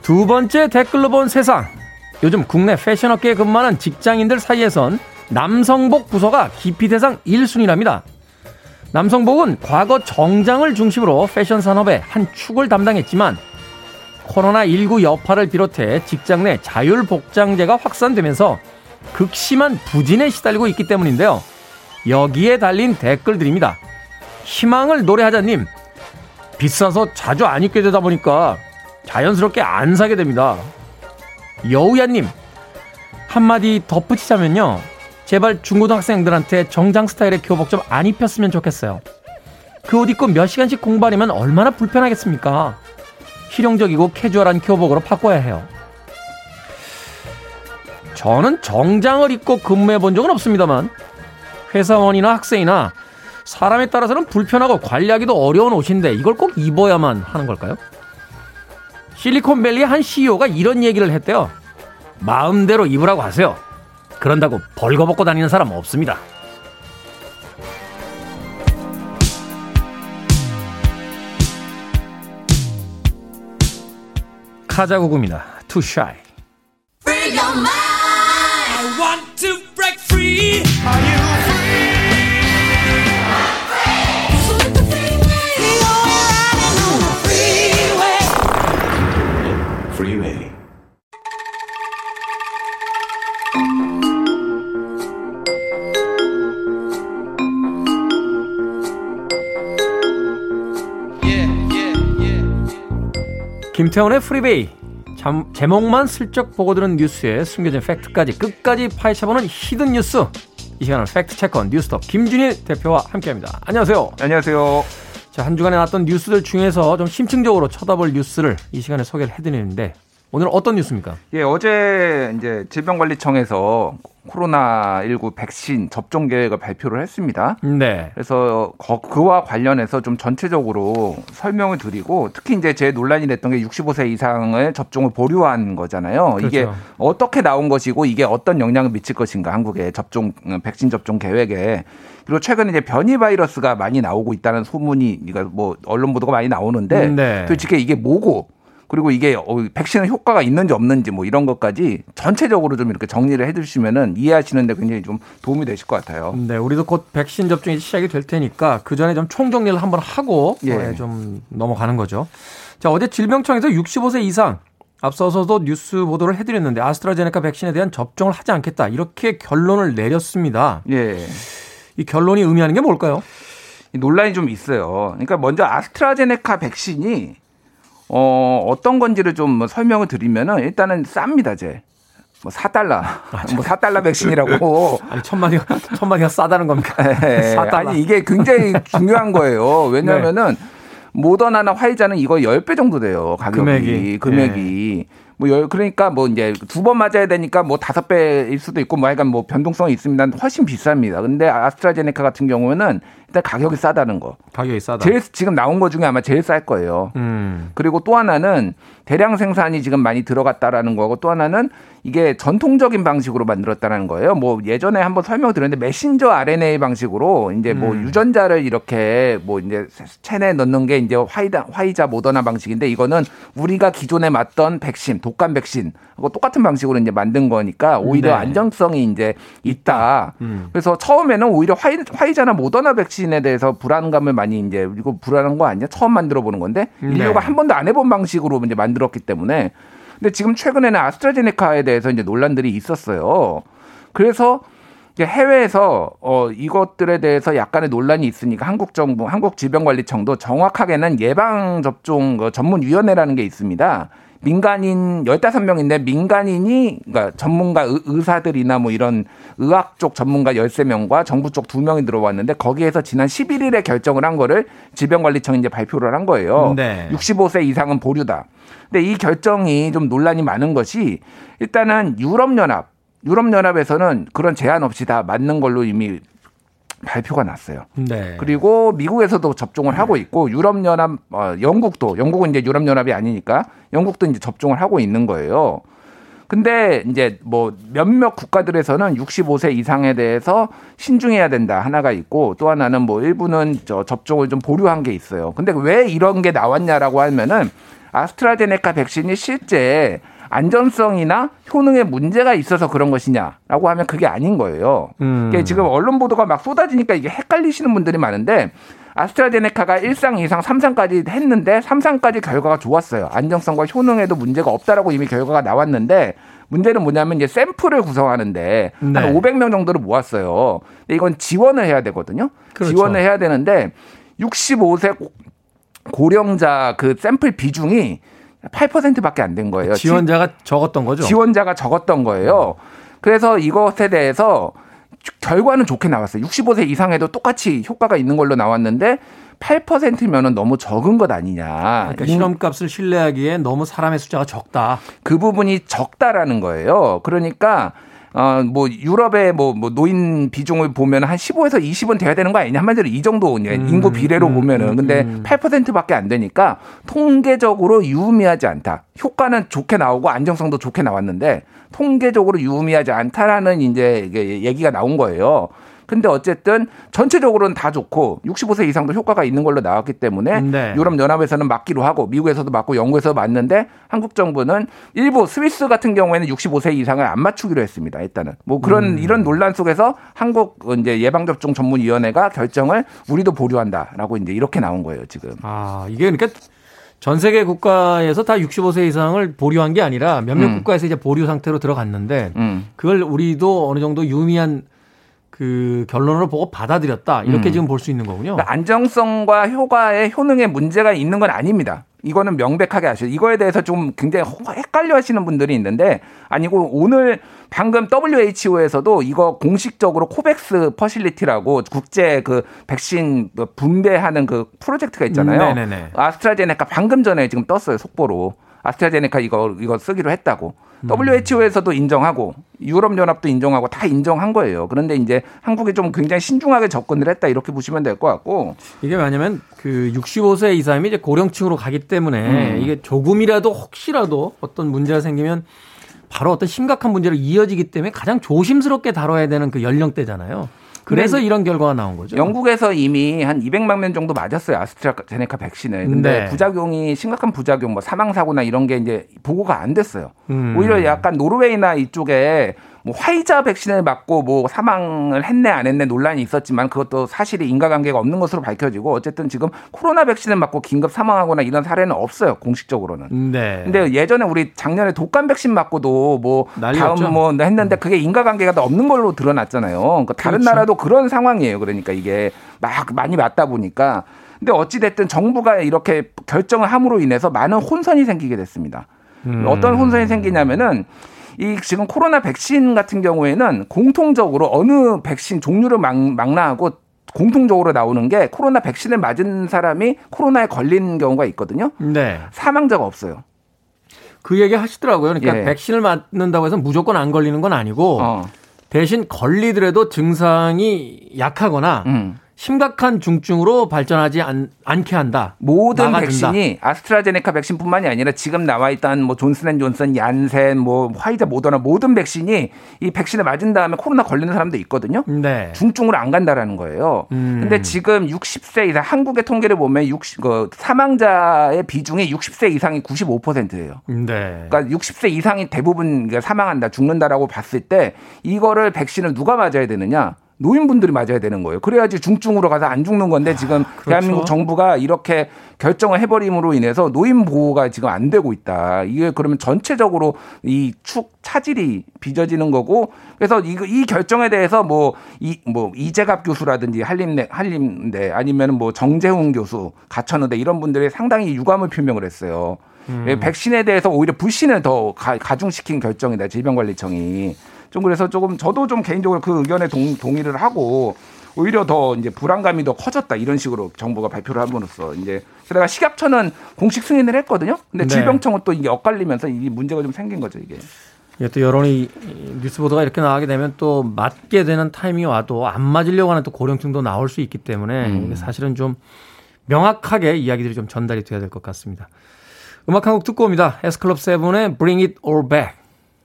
두 번째 댓글로 본 세상. 요즘 국내 패션업계에 근무하는 직장인들 사이에선 남성복 부서가 기피 대상 1순위랍니다. 남성복은 과거 정장을 중심으로 패션 산업의 한 축을 담당했지만 코로나19 여파를 비롯해 직장 내 자율 복장제가 확산되면서 극심한 부진에 시달리고 있기 때문인데요. 여기에 달린 댓글들입니다. 희망을 노래하자님, 비싸서 자주 안 입게 되다 보니까 자연스럽게 안 사게 됩니다. 여우야님, 한마디 덧붙이자면요. 제발 중고등학생들한테 정장 스타일의 교복 좀 안 입혔으면 좋겠어요. 그 옷 입고 몇 시간씩 공부하려면 얼마나 불편하겠습니까? 실용적이고 캐주얼한 교복으로 바꿔야 해요. 저는 정장을 입고 근무해 본 적은 없습니다만 회사원이나 학생이나 사람에 따라서는 불편하고 관리하기도 어려운 옷인데 이걸 꼭 입어야만 하는 걸까요? 실리콘밸리의 한 CEO가 이런 얘기를 했대요. 마음대로 입으라고 하세요. 그런다고 벌거벗고 다니는 사람 없습니다. 카자구구입니다. Shy. Free 김태훈의 Freeway 잠, 제목만 슬쩍 보고 들은 뉴스에 숨겨진 팩트까지 끝까지 파헤쳐보는 Hidden 뉴스 이 시간은 fact checker 뉴스톱 김준일 대표와 함께합니다. 안녕하세요. 안녕하세요. 자, 한 주간에 나왔던 뉴스들 중에서 좀 심층적으로 쳐다볼 뉴스를 이 시간에 소개를 해드리는데 오늘 어떤 뉴스입니까? 예, 어제 이제 질병관리청에서 코로나19 백신 접종 계획을 발표를 했습니다. 네. 그래서 그와 관련해서 좀 전체적으로 설명을 드리고 특히 이제 제 논란이 됐던 게 65세 이상을 접종을 보류한 거잖아요. 그렇죠. 이게 어떻게 나온 것이고 이게 어떤 영향을 미칠 것인가 한국의 접종 백신 접종 계획에 그리고 최근에 이제 변이 바이러스가 많이 나오고 있다는 소문이 그러니까 뭐 언론 보도가 많이 나오는데 네. 도대체 이게 뭐고 그리고 이게 어, 백신의 효과가 있는지 없는지 뭐 이런 것까지 전체적으로 좀 이렇게 정리를 해 주시면은 이해하시는데 굉장히 좀 도움이 되실 것 같아요. 네, 우리도 곧 백신 접종이 시작이 될 테니까 그 전에 좀 총정리를 한번 하고 예. 네, 좀 넘어가는 거죠. 자, 어제 질병청에서 65세 이상 앞서서도 뉴스 보도를 해드렸는데 아스트라제네카 백신에 대한 접종을 하지 않겠다 이렇게 결론을 내렸습니다. 예. 이 결론이 의미하는 게 뭘까요? 논란이 좀 있어요. 그러니까 먼저 아스트라제네카 백신이 어, 어떤 건지를 좀뭐 설명을 드리면은 일단은 쌉니다, 제. 뭐 4달러. 아, 뭐 4달러 백신이라고. 아니, 천마디가, 천마디가 싸다는 겁니까? 네. 아니, 이게 굉장히 중요한 거예요. 왜냐면은 네. 모더나나 화이자는 이거 10배 정도 돼요. 가격이. 금액이. 금액이. 네. 뭐 열, 그러니까 뭐 이제 두 번 맞아야 되니까 뭐 다섯 배일 수도 있고 뭐 약간 뭐 변동성이 있습니다. 훨씬 비쌉니다. 근데 아스트라제네카 같은 경우는 일단 가격이 싸다는 거. 가격이 싸다. 제일 지금 나온 것 중에 아마 제일 쌀 거예요. 음. 그리고 또 하나는 대량 생산이 지금 많이 들어갔다라는 거고 또 하나는 이게 전통적인 방식으로 만들었다는 거예요. 뭐 예전에 한번 설명을 드렸는데 메신저 RNA 방식으로 이제 뭐 음. 유전자를 이렇게 뭐 이제 체내에 넣는 게 이제 화이자 화이자 모더나 방식인데 이거는 우리가 기존에 맞던 백신, 독감 백신하고 똑같은 방식으로 이제 만든 거니까 오히려 네. 안정성이 이제 있다. 음. 그래서 처음에는 오히려 화이, 화이자나 모더나 백신에 대해서 불안감을 많이 이제 이거 불안한 거 아니야? 처음 만들어 보는 건데 네. 인류가 네. 한 번도 안 해본 방식으로 이제 만들었기 때문에 근데 지금 최근에는 아스트라제네카에 대해서 이제 논란들이 있었어요. 그래서 해외에서 어 이것들에 대해서 약간의 논란이 있으니까 한국 정부, 한국 질병관리청도 정확하게는 예방 접종 그 전문 위원회라는 게 있습니다. 민간인 15명인데 민간인이 그러니까 전문가 의 사들이나 뭐 이런 의학 쪽 전문가 13명과 정부 쪽 2명이 들어왔는데 거기에서 지난 11일에 결정을 한 거를 질병관리청이 이제 발표를 한 거예요. 네. 65세 이상은 보류다. 근데 이 결정이 좀 논란이 많은 것이 일단은 유럽연합 유럽연합에서는 그런 제한 없이 다 맞는 걸로 이미 발표가 났어요. 네. 그리고 미국에서도 접종을 하고 있고 유럽 연합 어, 영국도 영국은 이제 유럽 연합이 아니니까 영국도 이제 접종을 하고 있는 거예요. 근데 이제 뭐 몇몇 국가들에서는 65세 이상에 대해서 신중해야 된다 하나가 있고 또 하나는 뭐 일부는 저 접종을 좀 보류한 게 있어요. 근데 왜 이런 게 나왔냐라고 하면은 아스트라제네카 백신이 실제 안전성이나 효능에 문제가 있어서 그런 것이냐라고 하면 그게 아닌 거예요. 음. 지금 언론 보도가 막 쏟아지니까 이게 헷갈리시는 분들이 많은데 아스트라제네카가 1상, 2상, 3상까지 했는데 3상까지 결과가 좋았어요. 안정성과 효능에도 문제가 없다라고 이미 결과가 나왔는데 문제는 뭐냐면 이제 샘플을 구성하는데 네. 한 500명 정도를 모았어요. 근데 이건 지원을 해야 되거든요. 그렇죠. 지원을 해야 되는데 65세 고령자 그 샘플 비중이 8%밖에 안 된 거예요. 지원자가 적었던 거죠? 지원자가 적었던 거예요. 그래서 이것에 대해서 결과는 좋게 나왔어요. 65세 이상에도 똑같이 효과가 있는 걸로 나왔는데 8%면은 너무 적은 것 아니냐. 그러니까 실험값을 신뢰하기에 너무 사람의 숫자가 적다. 그 부분이 적다라는 거예요. 그러니까 어, 뭐, 유럽의 뭐, 뭐, 노인 비중을 보면 한 15에서 20은 돼야 되는 거 아니냐. 한마디로 이 정도 음, 인구 비례로 음, 보면은. 음, 근데 음. 8%밖에 안 되니까 통계적으로 유의미하지 않다. 효과는 좋게 나오고 안정성도 좋게 나왔는데 통계적으로 유의미하지 않다라는 이제 얘기가 나온 거예요. 근데 어쨌든 전체적으로는 다 좋고 65세 이상도 효과가 있는 걸로 나왔기 때문에 네. 유럽 연합에서는 맞기로 하고 미국에서도 맞고 영국에서 맞는데 한국 정부는 일부 스위스 같은 경우에는 65세 이상을 안 맞추기로 했습니다. 일단은 뭐 그런 음. 이런 논란 속에서 한국 이제 예방 접종 전문 위원회가 결정을 우리도 보류한다라고 이제 이렇게 나온 거예요, 지금. 아, 이게 그러니까 전 세계 국가에서 다 65세 이상을 보류한 게 아니라 몇몇 음. 국가에서 이제 보류 상태로 들어갔는데 음. 그걸 우리도 어느 정도 유의미한 그 결론을 보고 받아들였다 이렇게 음. 지금 볼 수 있는 거군요. 그러니까 안정성과 효과의 효능에 문제가 있는 건 아닙니다. 이거는 명백하게 아시죠. 이거에 대해서 좀 굉장히 헷갈려 하시는 분들이 있는데 아니고 오늘 방금 WHO에서도 이거 공식적으로 COVAX Facility라고 국제 그 백신 그 분배하는 그 프로젝트가 있잖아요. 음, 아스트라제네카 방금 전에 지금 떴어요. 속보로. 아스트라제네카 이거 이거 쓰기로 했다고. 음. WHO에서도 인정하고 유럽 연합도 인정하고 다 인정한 거예요. 그런데 이제 한국이 좀 굉장히 신중하게 접근을 했다 이렇게 보시면 될 것 같고 이게 왜냐면 그 65세 이상이 이제 고령층으로 가기 때문에 음. 이게 조금이라도 혹시라도 어떤 문제가 생기면 바로 어떤 심각한 문제로 이어지기 때문에 가장 조심스럽게 다뤄야 되는 그 연령대잖아요. 그래서 이런 결과가 나온 거죠. 영국에서 이미 한 200만 명 정도 맞았어요. 아스트라제네카 백신을. 근데 네. 부작용이 심각한 부작용 뭐 사망 사고나 이런 게 이제 보고가 안 됐어요. 음. 오히려 약간 노르웨이나 이쪽에 뭐 화이자 백신을 맞고 뭐 사망을 했네 안 했네 논란이 있었지만 그것도 사실이 인과관계가 없는 것으로 밝혀지고 어쨌든 지금 코로나 백신을 맞고 긴급 사망하거나 이런 사례는 없어요 공식적으로는. 네. 근데 예전에 우리 작년에 독감 백신 맞고도 뭐 난리였죠. 다음 뭐 했는데 그게 인과관계가 없는 걸로 드러났잖아요. 그러니까 다른 그렇죠. 나라도 그런 상황이에요. 그러니까 이게 막 많이 맞다 보니까. 근데 어찌 됐든 정부가 이렇게 결정을 함으로 인해서 많은 혼선이 생기게 됐습니다. 음. 어떤 혼선이 생기냐면은 이 지금 코로나 백신 같은 경우에는 공통적으로 어느 백신 종류를 막, 망라하고 공통적으로 나오는 게 코로나 백신을 맞은 사람이 코로나에 걸린 경우가 있거든요. 네. 사망자가 없어요. 그 얘기 하시더라고요. 그러니까 예. 백신을 맞는다고 해서 무조건 안 걸리는 건 아니고 어. 대신 걸리더라도 증상이 약하거나 음. 심각한 중증으로 발전하지 않, 게 한다. 모든 막아준다. 백신이 아스트라제네카 백신뿐만이 아니라 지금 나와 있던 뭐 존슨앤존슨, 얀센, 뭐 화이자, 모더나 모든 백신이 이 백신을 맞은 다음에 코로나 걸리는 사람도 있거든요. 네. 중증으로 안 간다라는 거예요. 음. 근데 지금 60세 이상 한국의 통계를 보면 60, 그 사망자의 비중이 60세 이상이 95%예요. 네. 그러니까 60세 이상이 대부분 사망한다, 죽는다라고 봤을 때 이거를 백신을 누가 맞아야 되느냐? 노인분들이 맞아야 되는 거예요. 그래야지 중증으로 가서 안 죽는 건데 지금 아, 그렇죠. 대한민국 정부가 이렇게 결정을 해버림으로 인해서 노인 보호가 지금 안 되고 있다. 이게 그러면 전체적으로 이 축 차질이 빚어지는 거고 그래서 이, 이 결정에 대해서 뭐 이뭐 이재갑 교수라든지 한림대 한림대 아니면 뭐 정재훈 교수 가천의대 이런 분들이 상당히 유감을 표명을 했어요. 음. 백신에 대해서 오히려 불신을 더 가, 가중시킨 결정이다 질병관리청이. 좀 그래서 조금 저도 좀 개인적으로 그 의견에 동, 동의를 하고 오히려 더 이제 불안감이 더 커졌다 이런 식으로 정부가 발표를 함으로써 이제 그래가 식약처는 공식 승인을 했거든요. 근데 네. 질병청은 또 이게 엇갈리면서 이 문제가 좀 생긴 거죠 이게. 예, 또 여론이 뉴스 보도가 이렇게 나가게 되면 또 맞게 되는 타이밍이 와도 안 맞으려고 하는 또 고령층도 나올 수 있기 때문에 음. 사실은 좀 명확하게 이야기들이 좀 전달이 돼야 될 것 같습니다. 음악 한 곡 듣고 옵니다. 에스클럽 세븐의 Bring It All Back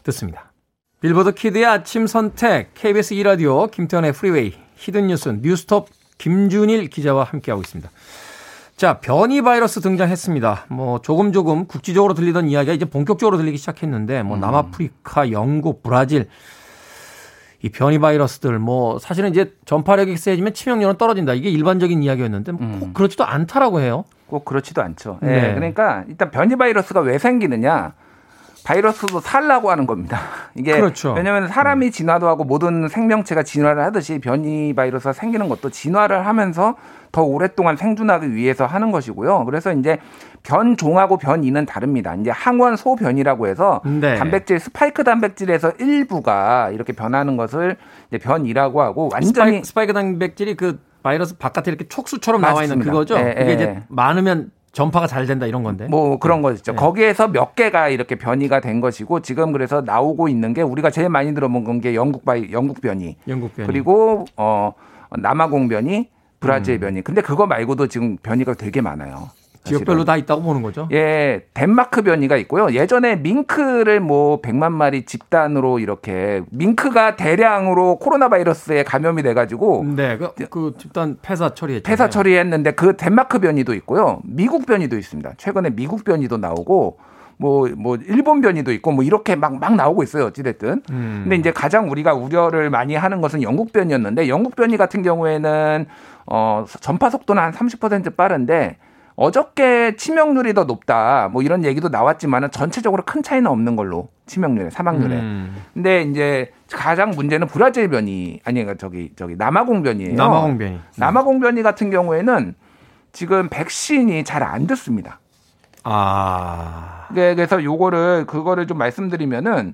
듣습니다. Billboard Kid의 아침 선택, KBS 2라디오, 김태훈의 Freeway, Hidden 뉴스, 뉴스톱, 김준일 기자와 함께하고 있습니다. 자, 변이 바이러스 등장했습니다. 뭐, 조금 조금 국지적으로 들리던 이야기가 이제 본격적으로 들리기 시작했는데, 뭐, 음. 남아프리카, 영국, 브라질, 이 변이 바이러스들, 뭐, 사실은 이제 전파력이 세지면 치명률은 떨어진다. 이게 일반적인 이야기였는데, 뭐꼭 음. 그렇지도 않다라고 해요. 꼭 그렇지도 않죠. 네. 네. 그러니까 일단 변이 바이러스가 왜 생기느냐. 바이러스도 살라고 하는 겁니다. 이게 그렇죠. 왜냐하면 사람이 음. 진화도 하고 모든 생명체가 진화를 하듯이 변이 바이러스가 생기는 것도 진화를 하면서 더 오랫동안 생존하기 위해서 하는 것이고요. 그래서 이제 변종하고 변이는 다릅니다. 이제 항원 소변이라고 해서 네. 단백질 스파이크 단백질에서 일부가 이렇게 변하는 것을 이제 변이라고 하고 완전히 스파이크, 스파이크 단백질이 그 바이러스 바깥에 이렇게 촉수처럼 맞습니다. 나와 있는 그거죠. 네, 이게 네. 이제 많으면 전파가 잘 된다 이런 건데. 뭐 그런 거죠. 네. 거기에서 몇 개가 이렇게 변이가 된 것이고 지금 그래서 나오고 있는 게 우리가 제일 많이 들어본 게 영국 바이 영국 변이. 영국 변이. 그리고 어 남아공 변이, 브라질 음. 변이. 근데 그거 말고도 지금 변이가 되게 많아요. 지역별로 다 있다고 보는 거죠? 예, 덴마크 변이가 있고요. 예전에 밍크를 뭐 100만 마리 집단으로 이렇게 밍크가 대량으로 코로나 바이러스에 감염이 돼 가지고 네, 그, 그 집단 폐사 처리했죠. 폐사 처리했는데 그 덴마크 변이도 있고요. 미국 변이도 있습니다. 최근에 미국 변이도 나오고 뭐, 뭐, 일본 변이도 있고, 뭐, 이렇게 막, 막 나오고 있어요. 어찌됐든. 음. 근데 이제 가장 우리가 우려를 많이 하는 것은 영국 변이였는데, 영국 변이 같은 경우에는, 어, 전파 속도는 한 30% 빠른데, 어저께 치명률이 더 높다. 뭐 이런 얘기도 나왔지만은 전체적으로 큰 차이는 없는 걸로 치명률에 사망률에. 음. 근데 이제 가장 문제는 브라질 변이 아니 그러니까 저기 저기 남아공 변이에요. 남아공 변이. 남아공 변이 같은 경우에는 지금 백신이 잘안 듣습니다. 아. 네, 그래서 요거를 그거를 좀 말씀드리면은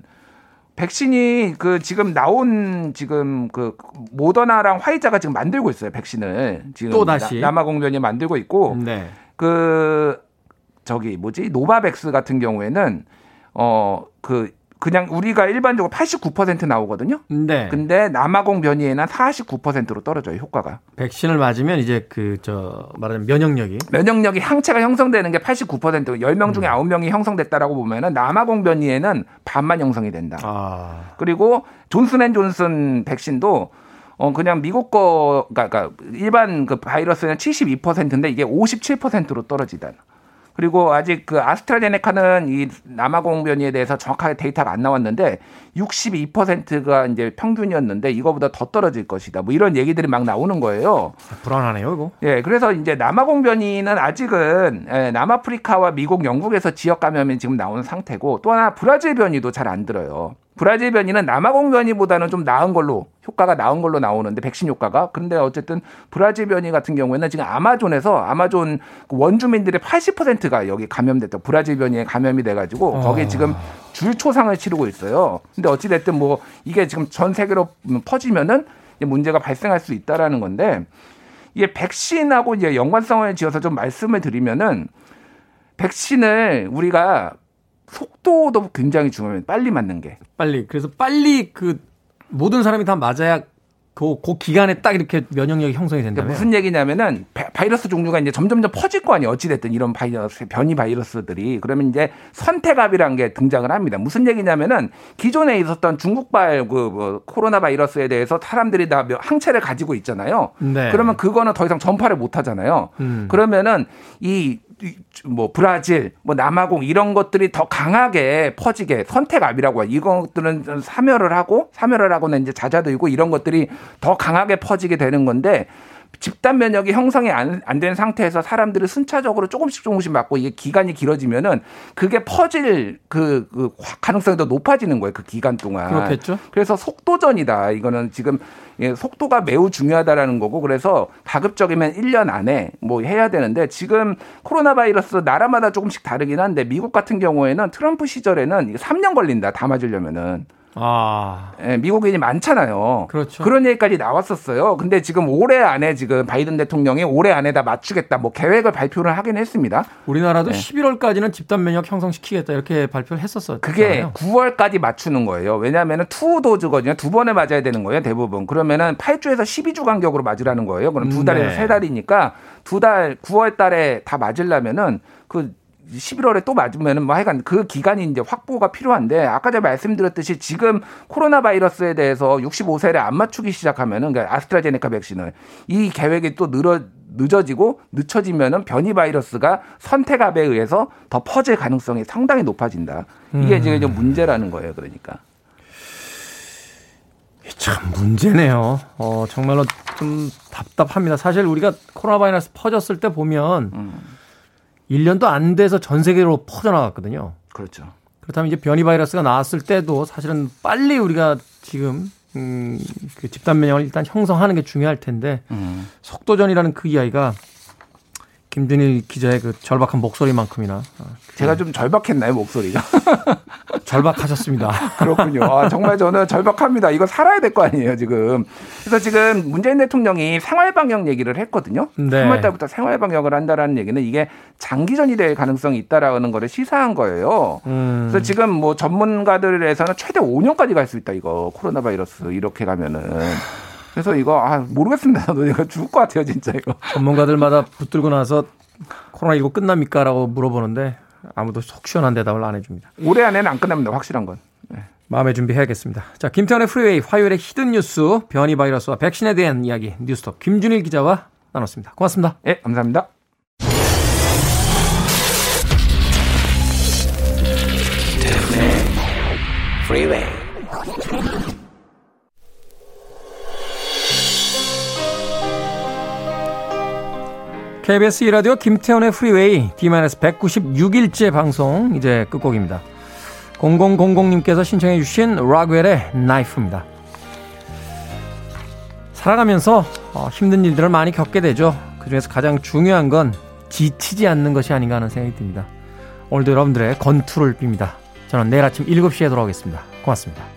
백신이 그 지금 나온 지금 그 모더나랑 화이자가 지금 만들고 있어요 백신을 지금 또 다시 남아공변이 만들고 있고 네. 그 저기 뭐지 노바백스 같은 경우에는 어그 그냥 우리가 일반적으로 89% 나오거든요. 네. 근데 남아공 변이에는 49%로 떨어져요, 효과가. 백신을 맞으면 이제 그 저 말하자면 면역력이 면역력이 항체가 형성되는 게 89% 10명 중에 음. 9명이 형성됐다라고 보면은 남아공 변이에는 반만 형성이 된다. 아. 그리고 존슨앤존슨 백신도 어 그냥 미국 거 그러니까 일반 그 바이러스는 72%인데 이게 57%로 떨어지다. 그리고 아직 그 아스트라제네카는 이 남아공 변이에 대해서 정확하게 데이터가 안 나왔는데 62%가 이제 평균이었는데 이거보다 더 떨어질 것이다. 뭐 이런 얘기들이 막 나오는 거예요. 불안하네요, 이거. 예, 그래서 이제 남아공 변이는 아직은 예, 남아프리카와 미국, 영국에서 지역 감염이 지금 나오는 상태고 또 하나 브라질 변이도 잘 안 들어요. 브라질 변이는 남아공 변이보다는 좀 나은 걸로 효과가 나은 걸로 나오는데 백신 효과가. 그런데 어쨌든 브라질 변이 같은 경우에는 지금 아마존에서 아마존 그 원주민들의 80%가 여기 감염됐다. 브라질 변이에 감염이 돼가지고 거기에 지금 줄 초상을 치르고 있어요. 근데 어찌 됐든 뭐 이게 지금 전 세계로 퍼지면은 문제가 발생할 수 있다라는 건데 이게 백신하고 이제 연관성을 지어서 좀 말씀을 드리면은 백신을 우리가 속도도 굉장히 중요해요. 빨리 맞는 게. 빨리. 그래서 빨리 그 모든 사람이 다 맞아야 그, 그 기간에 딱 이렇게 면역력이 형성이 된다면 무슨 얘기냐면은 바이러스 종류가 이제 점점점 퍼질 거 아니에요. 어찌됐든 이런 바이러스, 변이 바이러스들이. 그러면 이제 선택압이라는 게 등장을 합니다. 무슨 얘기냐면은 기존에 있었던 중국발 그 뭐 코로나 바이러스에 대해서 사람들이 다 항체를 가지고 있잖아요. 네. 그러면 그거는 더 이상 전파를 못 하잖아요. 음. 그러면은 이 뭐 브라질, 뭐 남아공 이런 것들이 더 강하게 퍼지게 선택압이라고 해요. 이것들은 사멸을 하고 사멸을 하고는 이제 잦아들고 이런 것들이 더 강하게 퍼지게 되는 건데 집단 면역이 형성이 안된 상태에서 사람들이 순차적으로 조금씩 조금씩 맞고 이게 기간이 길어지면은 그게 퍼질 그, 그 가능성이 더 높아지는 거예요. 그 기간 동안. 그렇겠죠. 그래서 속도전이다. 이거는 지금 예, 속도가 매우 중요하다라는 거고 그래서 가급적이면 1년 안에 뭐 해야 되는데 지금 코로나 바이러스 나라마다 조금씩 다르긴 한데 미국 같은 경우에는 트럼프 시절에는 3년 걸린다. 다 맞으려면은. 아. 예, 미국인이 많잖아요. 그렇죠. 그런 얘기까지 나왔었어요. 근데 지금 올해 안에 지금 바이든 대통령이 올해 안에 다 맞추겠다 뭐 계획을 발표를 하긴 했습니다. 우리나라도 네. 11월까지는 집단 면역 형성시키겠다 이렇게 발표를 했었어요. 그게 9월까지 맞추는 거예요. 왜냐하면 two dose거든요. 두 번에 맞아야 되는 거예요, 대부분. 그러면은 8주에서 12주 간격으로 맞으라는 거예요. 그럼 두 달에서 네. 세 달이니까 두 달, 9월 달에 다 맞으려면은 그 11월에 또 맞으면은 뭐 하여간 그 기간이 이제 확보가 필요한데 아까 제가 말씀드렸듯이 지금 코로나 바이러스에 대해서 65세를 안 맞추기 시작하면은 그러니까 아스트라제네카 백신을 이 계획이 또 늘어 늦어지고 늦춰지면은 변이 바이러스가 선택압에 의해서 더 퍼질 가능성이 상당히 높아진다. 이게 음. 지금 좀 문제라는 거예요. 그러니까. 참 문제네요. 어, 정말로 좀 답답합니다. 사실 우리가 코로나 바이러스 퍼졌을 때 보면 음. 1년도 안 돼서 전 세계로 퍼져나갔거든요. 그렇죠. 그렇다면 이제 변이 바이러스가 나왔을 때도 사실은 빨리 우리가 지금 음, 그 집단 면역을 일단 형성하는 게 중요할 텐데 음. 속도전이라는 그 이야기가 김준일 기자의 그 절박한 목소리만큼이나 어, 제가 좀 절박했나요 목소리가? 절박하셨습니다. 그렇군요. 아, 정말 저는 절박합니다. 이거 살아야 될 거 아니에요 지금. 그래서 지금 문재인 대통령이 생활 방역 얘기를 했거든요. 네. 3월 달부터 생활 방역을 한다라는 얘기는 이게 장기전이 될 가능성이 있다라는 거를 시사한 거예요. 음. 그래서 지금 뭐 전문가들에서는 최대 5년까지 갈 수 있다 이거 코로나 바이러스 이렇게 가면은. 그래서 이거 아 모르겠습니다. 너 이거 죽을 것 같아요, 진짜 이거. 전문가들마다 붙들고 나서 코로나19 끝납니까라고 물어보는데 아무도 속 시원한 대답을 안 해줍니다. 올해 안에는 안 끝납니다. 확실한 건. 네. 마음의 준비해야겠습니다. 자, 김태훈의 프리웨이 화요일의 hidden 뉴스 변이 바이러스와 백신에 대한 이야기 뉴스톱 김준일 기자와 나눴습니다. 고맙습니다. 예, 네, 감사합니다. 프리웨이 KBS 2라디오 김태훈의 프리웨이 D-196일째 방송 이제 끝곡입니다. 0000님께서 신청해 주신 락웰의 나이프입니다. 살아가면서 어, 힘든 일들을 많이 겪게 되죠. 그중에서 가장 중요한 건 지치지 않는 것이 아닌가 하는 생각이 듭니다. 오늘도 여러분들의 건투를 빕니다. 저는 내일 아침 7시에 돌아오겠습니다. 고맙습니다.